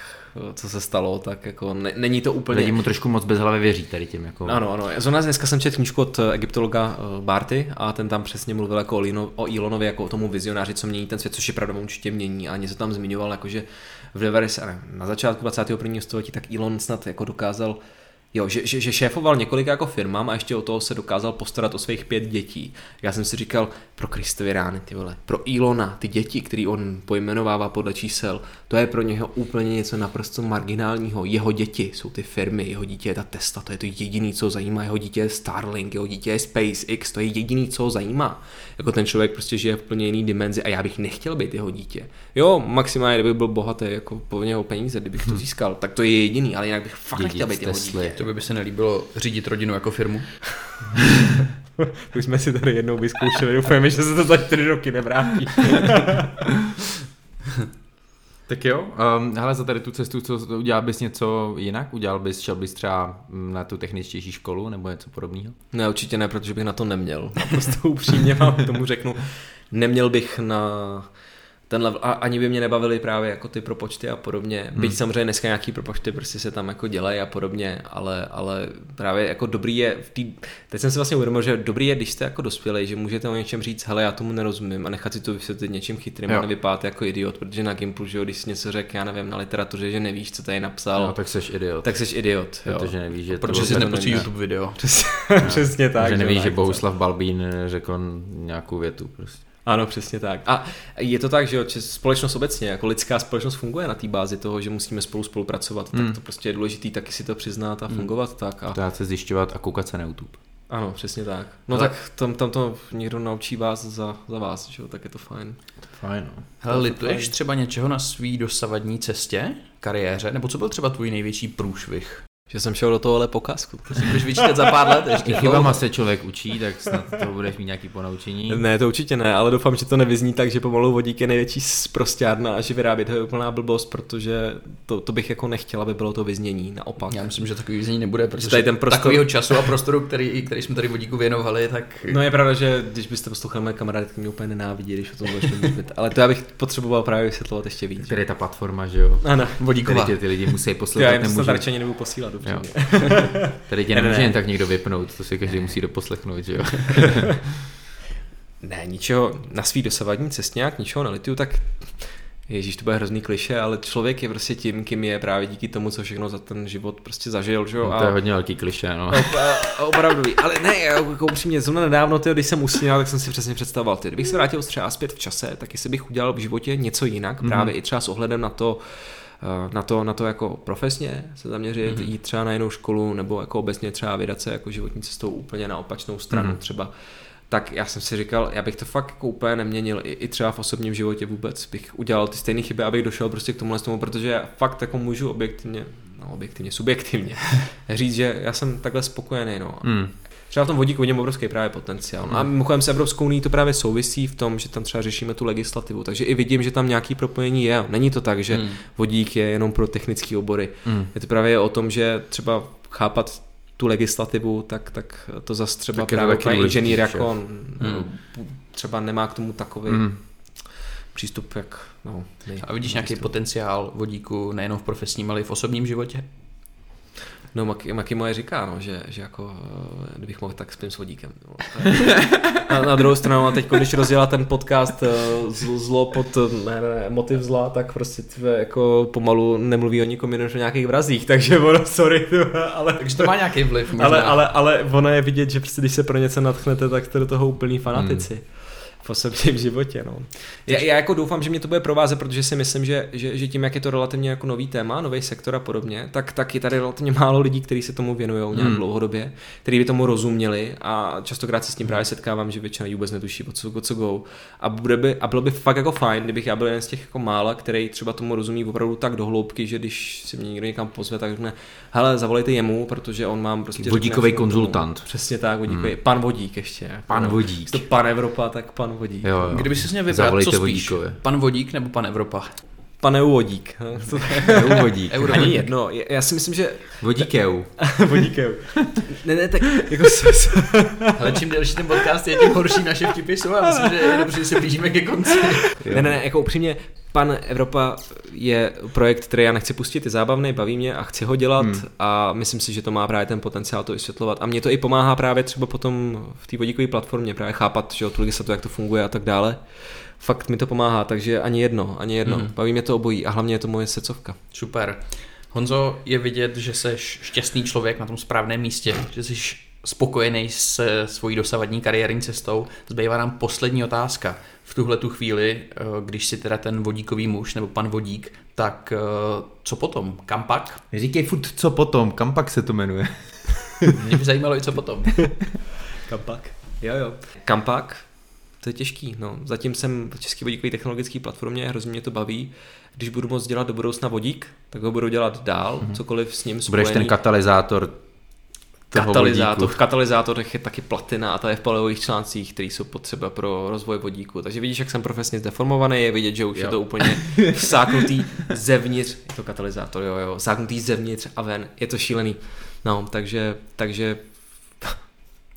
co se stalo, tak jako ne, není to úplně... Lidi mu trošku moc bez hlavy věří tady tím. Jako... Ano, ano. Zrovna dneska jsem četl knížku od eh, egyptologa eh, Barty a ten tam přesně mluvil jako o, Lino, o Elonovi, jako o tomu vizionáři, co mění ten svět, což je pravda určitě mění a něco tam zmiňoval, jakože v 90, ne, na začátku 21. století tak Elon snad jako dokázal Jo, že, že, že šéfoval několika jako firmám a ještě o toho se dokázal postarat o svých pět dětí. Já jsem si říkal, pro Kristovy rány, ty vole, pro Ilona, ty děti, který on pojmenovává podle čísel, to je pro něho úplně něco naprosto marginálního. Jeho děti jsou ty firmy, jeho dítě je ta Tesla, to je to jediný, co ho zajímá, jeho dítě je Starlink, jeho dítě je SpaceX, to je jediný, co ho zajímá. Jako ten člověk prostě žije v plně jiný dimenzi a já bych nechtěl být jeho dítě. Jo, maximálně, kdyby byl bohatý, jako po něho peníze, kdybych to získal, tak to je jediný, ale jinak bych fakt nechtěl být jeho dítě. To by se nelíbilo řídit rodinu jako firmu. Už jsme si tady jednou vyzkoušeli, doufujeme, že se to za čtyři roky nevrátí. Tak jo, um, hele, za tady tu cestu, co udělal bys něco jinak? Udělal bys, šel bys třeba na tu techničtější školu nebo něco podobného? Ne, určitě ne, protože bych na to neměl. Naprosto upřímně vám k tomu řeknu. Neměl bych na ten level, a ani by mě nebavily právě jako ty propočty a podobně. Hmm. Byť samozřejmě dneska nějaký propočty prostě se tam jako dělají a podobně, ale, ale právě jako dobrý je v tý, teď jsem si vlastně uvědomil, že dobrý je, když jste jako dospělý, že můžete o něčem říct, hele, já tomu nerozumím a nechat si to vysvětlit něčím chytrým Jo. a nevypadat jako idiot, protože na Gimplu, že jo, když jsi něco řekl, já nevím, na literatuře, že nevíš, co tady napsal, No, tak seš idiot. tak jsi idiot. Jo. Protože nevíš, že to Protože bylo si tak- nepustí ne. YouTube video. Přesně tak. že nevíš, že. Bohuslav Balbín řekl nějakou větu prostě. Ano, přesně tak. A je to tak, že jo, společnost obecně, jako lidská společnost funguje na té bázi toho, že musíme spolu spolupracovat, Hmm. tak to prostě je důležitý taky si to přiznat a fungovat tak. A, Dát se zjišťovat a koukat se na YouTube. ano, přesně tak. No Ale- tak tam, tam to někdo naučí vás za, za vás, že jo, tak je to fajn. Fajn, no. Hele, lituješ třeba něčeho na svý dosavadní cestě, kariéře, nebo co byl třeba tvůj největší průšvih? Že jsem šel do tohohle pokazku. To si budeš vyčítat za pár let ještě. I chybama se člověk učí, tak snad toho budeš mít nějaký ponaučení. Ne, to určitě ne, ale doufám, že to nevyzní tak, že pomalu vodík je největší sprostěrna a že vyrábět ho je úplná blbost, protože to, to bych jako nechtěl, aby bylo to vyznění, naopak. Já myslím, že takový vyznění nebude, protože tady ten prostor- takového času a prostoru, který, který jsme tady vodíku věnovali, tak No je pravda, že když byste poslouchali moje kamarády, tak mě úplně nenávidí, když o tom budeš mluvit. Ale to já bych potřeboval právě vysvětlovat ještě víc. Tady je ta platforma, že jo? Ano. vodíková. Tady tě ty lidi musí Já poslouchat, jim to nemůžu. radši ani nebudu posílat, upřímně. Tady tě Ne, ne, nemůže ne. jen tak někdo vypnout, to si každý musí doposlechnout, že jo? Ne, ničeho na svý dosavadní cestě nějak ničeho nelituju, tak Ježíš, to bude hrozný kliše, ale člověk je prostě tím, kým je právě díky tomu, co všechno za ten život prostě zažil, že jo? No, to je hodně velký kliše, no. Op- a- opravdu, ale ne, jako upřímně, zrovna nedávno, tyjo, když jsem usínal, tak jsem si přesně představoval, ty, kdybych se vrátil třeba zpět v čase, tak jestli bych udělal v životě něco jinak, mm-hmm. právě i třeba s ohledem na to, eh, na to, na to jako profesně se zaměřit, mm-hmm. jít třeba na jinou školu, nebo jako obecně třeba vydat se jako životní cestou úplně na opačnou stranu mm-hmm. třeba, tak já jsem si říkal, já bych to fakt jako úplně neměnil, i, i třeba v osobním životě vůbec, bych udělal ty stejné chyby, abych došel prostě k tomuhle tomu, protože já fakt jako můžu objektivně, no objektivně, subjektivně říct, že já jsem takhle spokojený, no. Hmm. Třeba v tom vodíku vidím obrovský právě potenciál. No a mimochodem s Evropskou unii to právě souvisí v tom, že tam třeba řešíme tu legislativu, takže i vidím, že tam nějaký propojení je. Není to tak, že Hmm. vodík je jenom pro technické obory. Hmm. Je to právě o tom, že třeba chápat tu legislativu, tak, tak to zase třeba Tak právě důležitý, inženýr že? jako Hmm. třeba nemá k tomu takový Hmm. přístup, jak no, my. A vidíš nějaký potenciál vodíku nejenom v profesním, ale i v osobním životě? No, Maki, Maki moje říká, no, že, že jako, eh, kdybych mohl, tak spím s vodíkem. No. Na, na druhou stranu, a teď, když rozdělá ten podcast eh, zlo, zlo pod ne, ne, ne, motiv zla, tak prostě tve, jako pomalu nemluví o nikom jinom než o nějakých vrazích, takže ono, sorry, ale, Takže to má nějaký vliv. Možná. ale, ale, ale ono je vidět, že prostě, když se pro něco natchnete, tak jste do toho úplný fanatici. v osobním životě. No. Já, já, jako doufám, že mě to bude provázet, protože si myslím, že, že, že tím, jak je to relativně jako nový téma, nový sektor a podobně, tak, tak je tady relativně málo lidí, kteří se tomu věnují nějak Hmm. dlouhodobě, kteří by tomu rozuměli a častokrát se s tím právě setkávám, že většina lidí vůbec netuší, o co, o co go. A, bude by, a bylo by fakt jako fajn, kdybych já byl jeden z těch jako mála, který třeba tomu rozumí opravdu tak do hloubky, že když si mě někdo někam pozve, tak řekne, hele, zavolejte jemu, protože on mám prostě... Vodíkový všechno k tomu." konzultant. Přesně tak, vodíkový. Hmm. Pan Vodík ještě. Jako, Pan no. Vodík. To pan Evropa, tak pan Vodík. Jo, jo. Kdyby si měl vybrat, Zavolejte co spíš? Vodíkovi. Pan Vodík nebo pan Evropa? Pan EU Vodík. Vodík. Euro- Ani jedno, já si myslím, že Vodík EU. Vodík EU. Ne, ne, tak jako Ale čím delší ten podcast je, tím horší naše vtipy jsou a myslím, že je dobře, že se blížíme ke konci. ne, ne, ne, jako upřímně, Pan Evropa je projekt, který já nechci pustit, je zábavný, baví mě a chci ho dělat hmm. a myslím si, že to má právě ten potenciál to vysvětlovat. A mě to i pomáhá právě třeba potom v té vodíkové platformě právě chápat, že tu legislativu, jak to funguje a tak dále. Fakt mi to pomáhá, takže ani jedno, ani jedno. Hmm. Baví mě to obojí a hlavně je to moje secovka. Super. Honzo, je vidět, že jsi šťastný člověk na tom správném místě, že jsi spokojený s svojí dosavadní kariérní cestou. Zbývá nám poslední otázka. V tuhle tu chvíli, eh, když si teda ten vodíkový muž nebo pan vodík, tak eh, co potom? Kam pak? Říkej furt, co potom, kam pak se to jmenuje. Mě by zajímalo i co potom. Kampak? Jo, jo. Kampak? To je těžký, no. Zatím jsem v České vodíkové technologické platformě, hrozně mě to baví. Když budu moct dělat do budoucna vodík, tak ho budu dělat dál, mm-hmm. cokoliv s ním Budeš spojený. ten katalyzátor katalyzátor. V katalyzátorech je taky platina a ta je v palivových článcích, které jsou potřeba pro rozvoj vodíku. Takže vidíš, jak jsem profesně zdeformovaný, je vidět, že už jo. Je to úplně vsáknutý zevnitř, je to katalyzátor, jo, jo, vsáknutý zevnitř a ven, je to šílený. No, takže, takže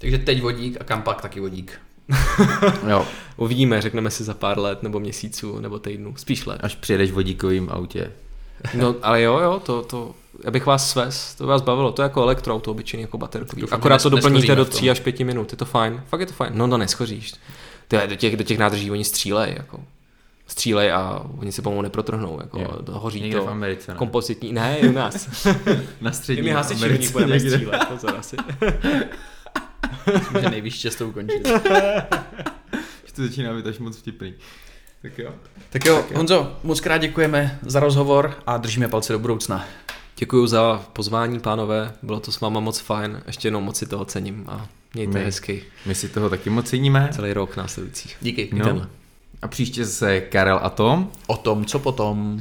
Takže teď vodík a kam pak taky vodík. Jo, uvidíme, řekneme si za pár let, nebo měsíců, nebo týdnů, spíš let. až přijedeš vodíkovým autě. No, ale jo, jo, to, to, já bych vás svez, to by vás bavilo, to je jako elektroauto obyčejný, jako baterkový. Doufám, Akorát to doplníte do v tom. 3 až 5 minut, je to fajn, fakt je to fajn, no to neschoříš. Je, do, těch, do těch nádrží oni střílej, jako. Střílej a oni se pomalu neprotrhnou, jako Jo. to hoří Někde to. v Americe, ne? Kompozitní, ne, u nás. Na My střední mi hasiči Americe budeme někde. střílet, pozor asi. Myslím, že nejvíc často ukončit. Že to začíná být až moc vtipný. Tak jo. Tak jo, Honzo, moc krát děkujeme za rozhovor a držíme palce do budoucna. Děkuji za pozvání, pánové, bylo to s váma moc fajn, ještě jednou moc si toho cením a mějte My. hezky My si toho taky moc ceníme. celý rok následující. Díky. No. A příště se Karel a Tom. O tom, co potom.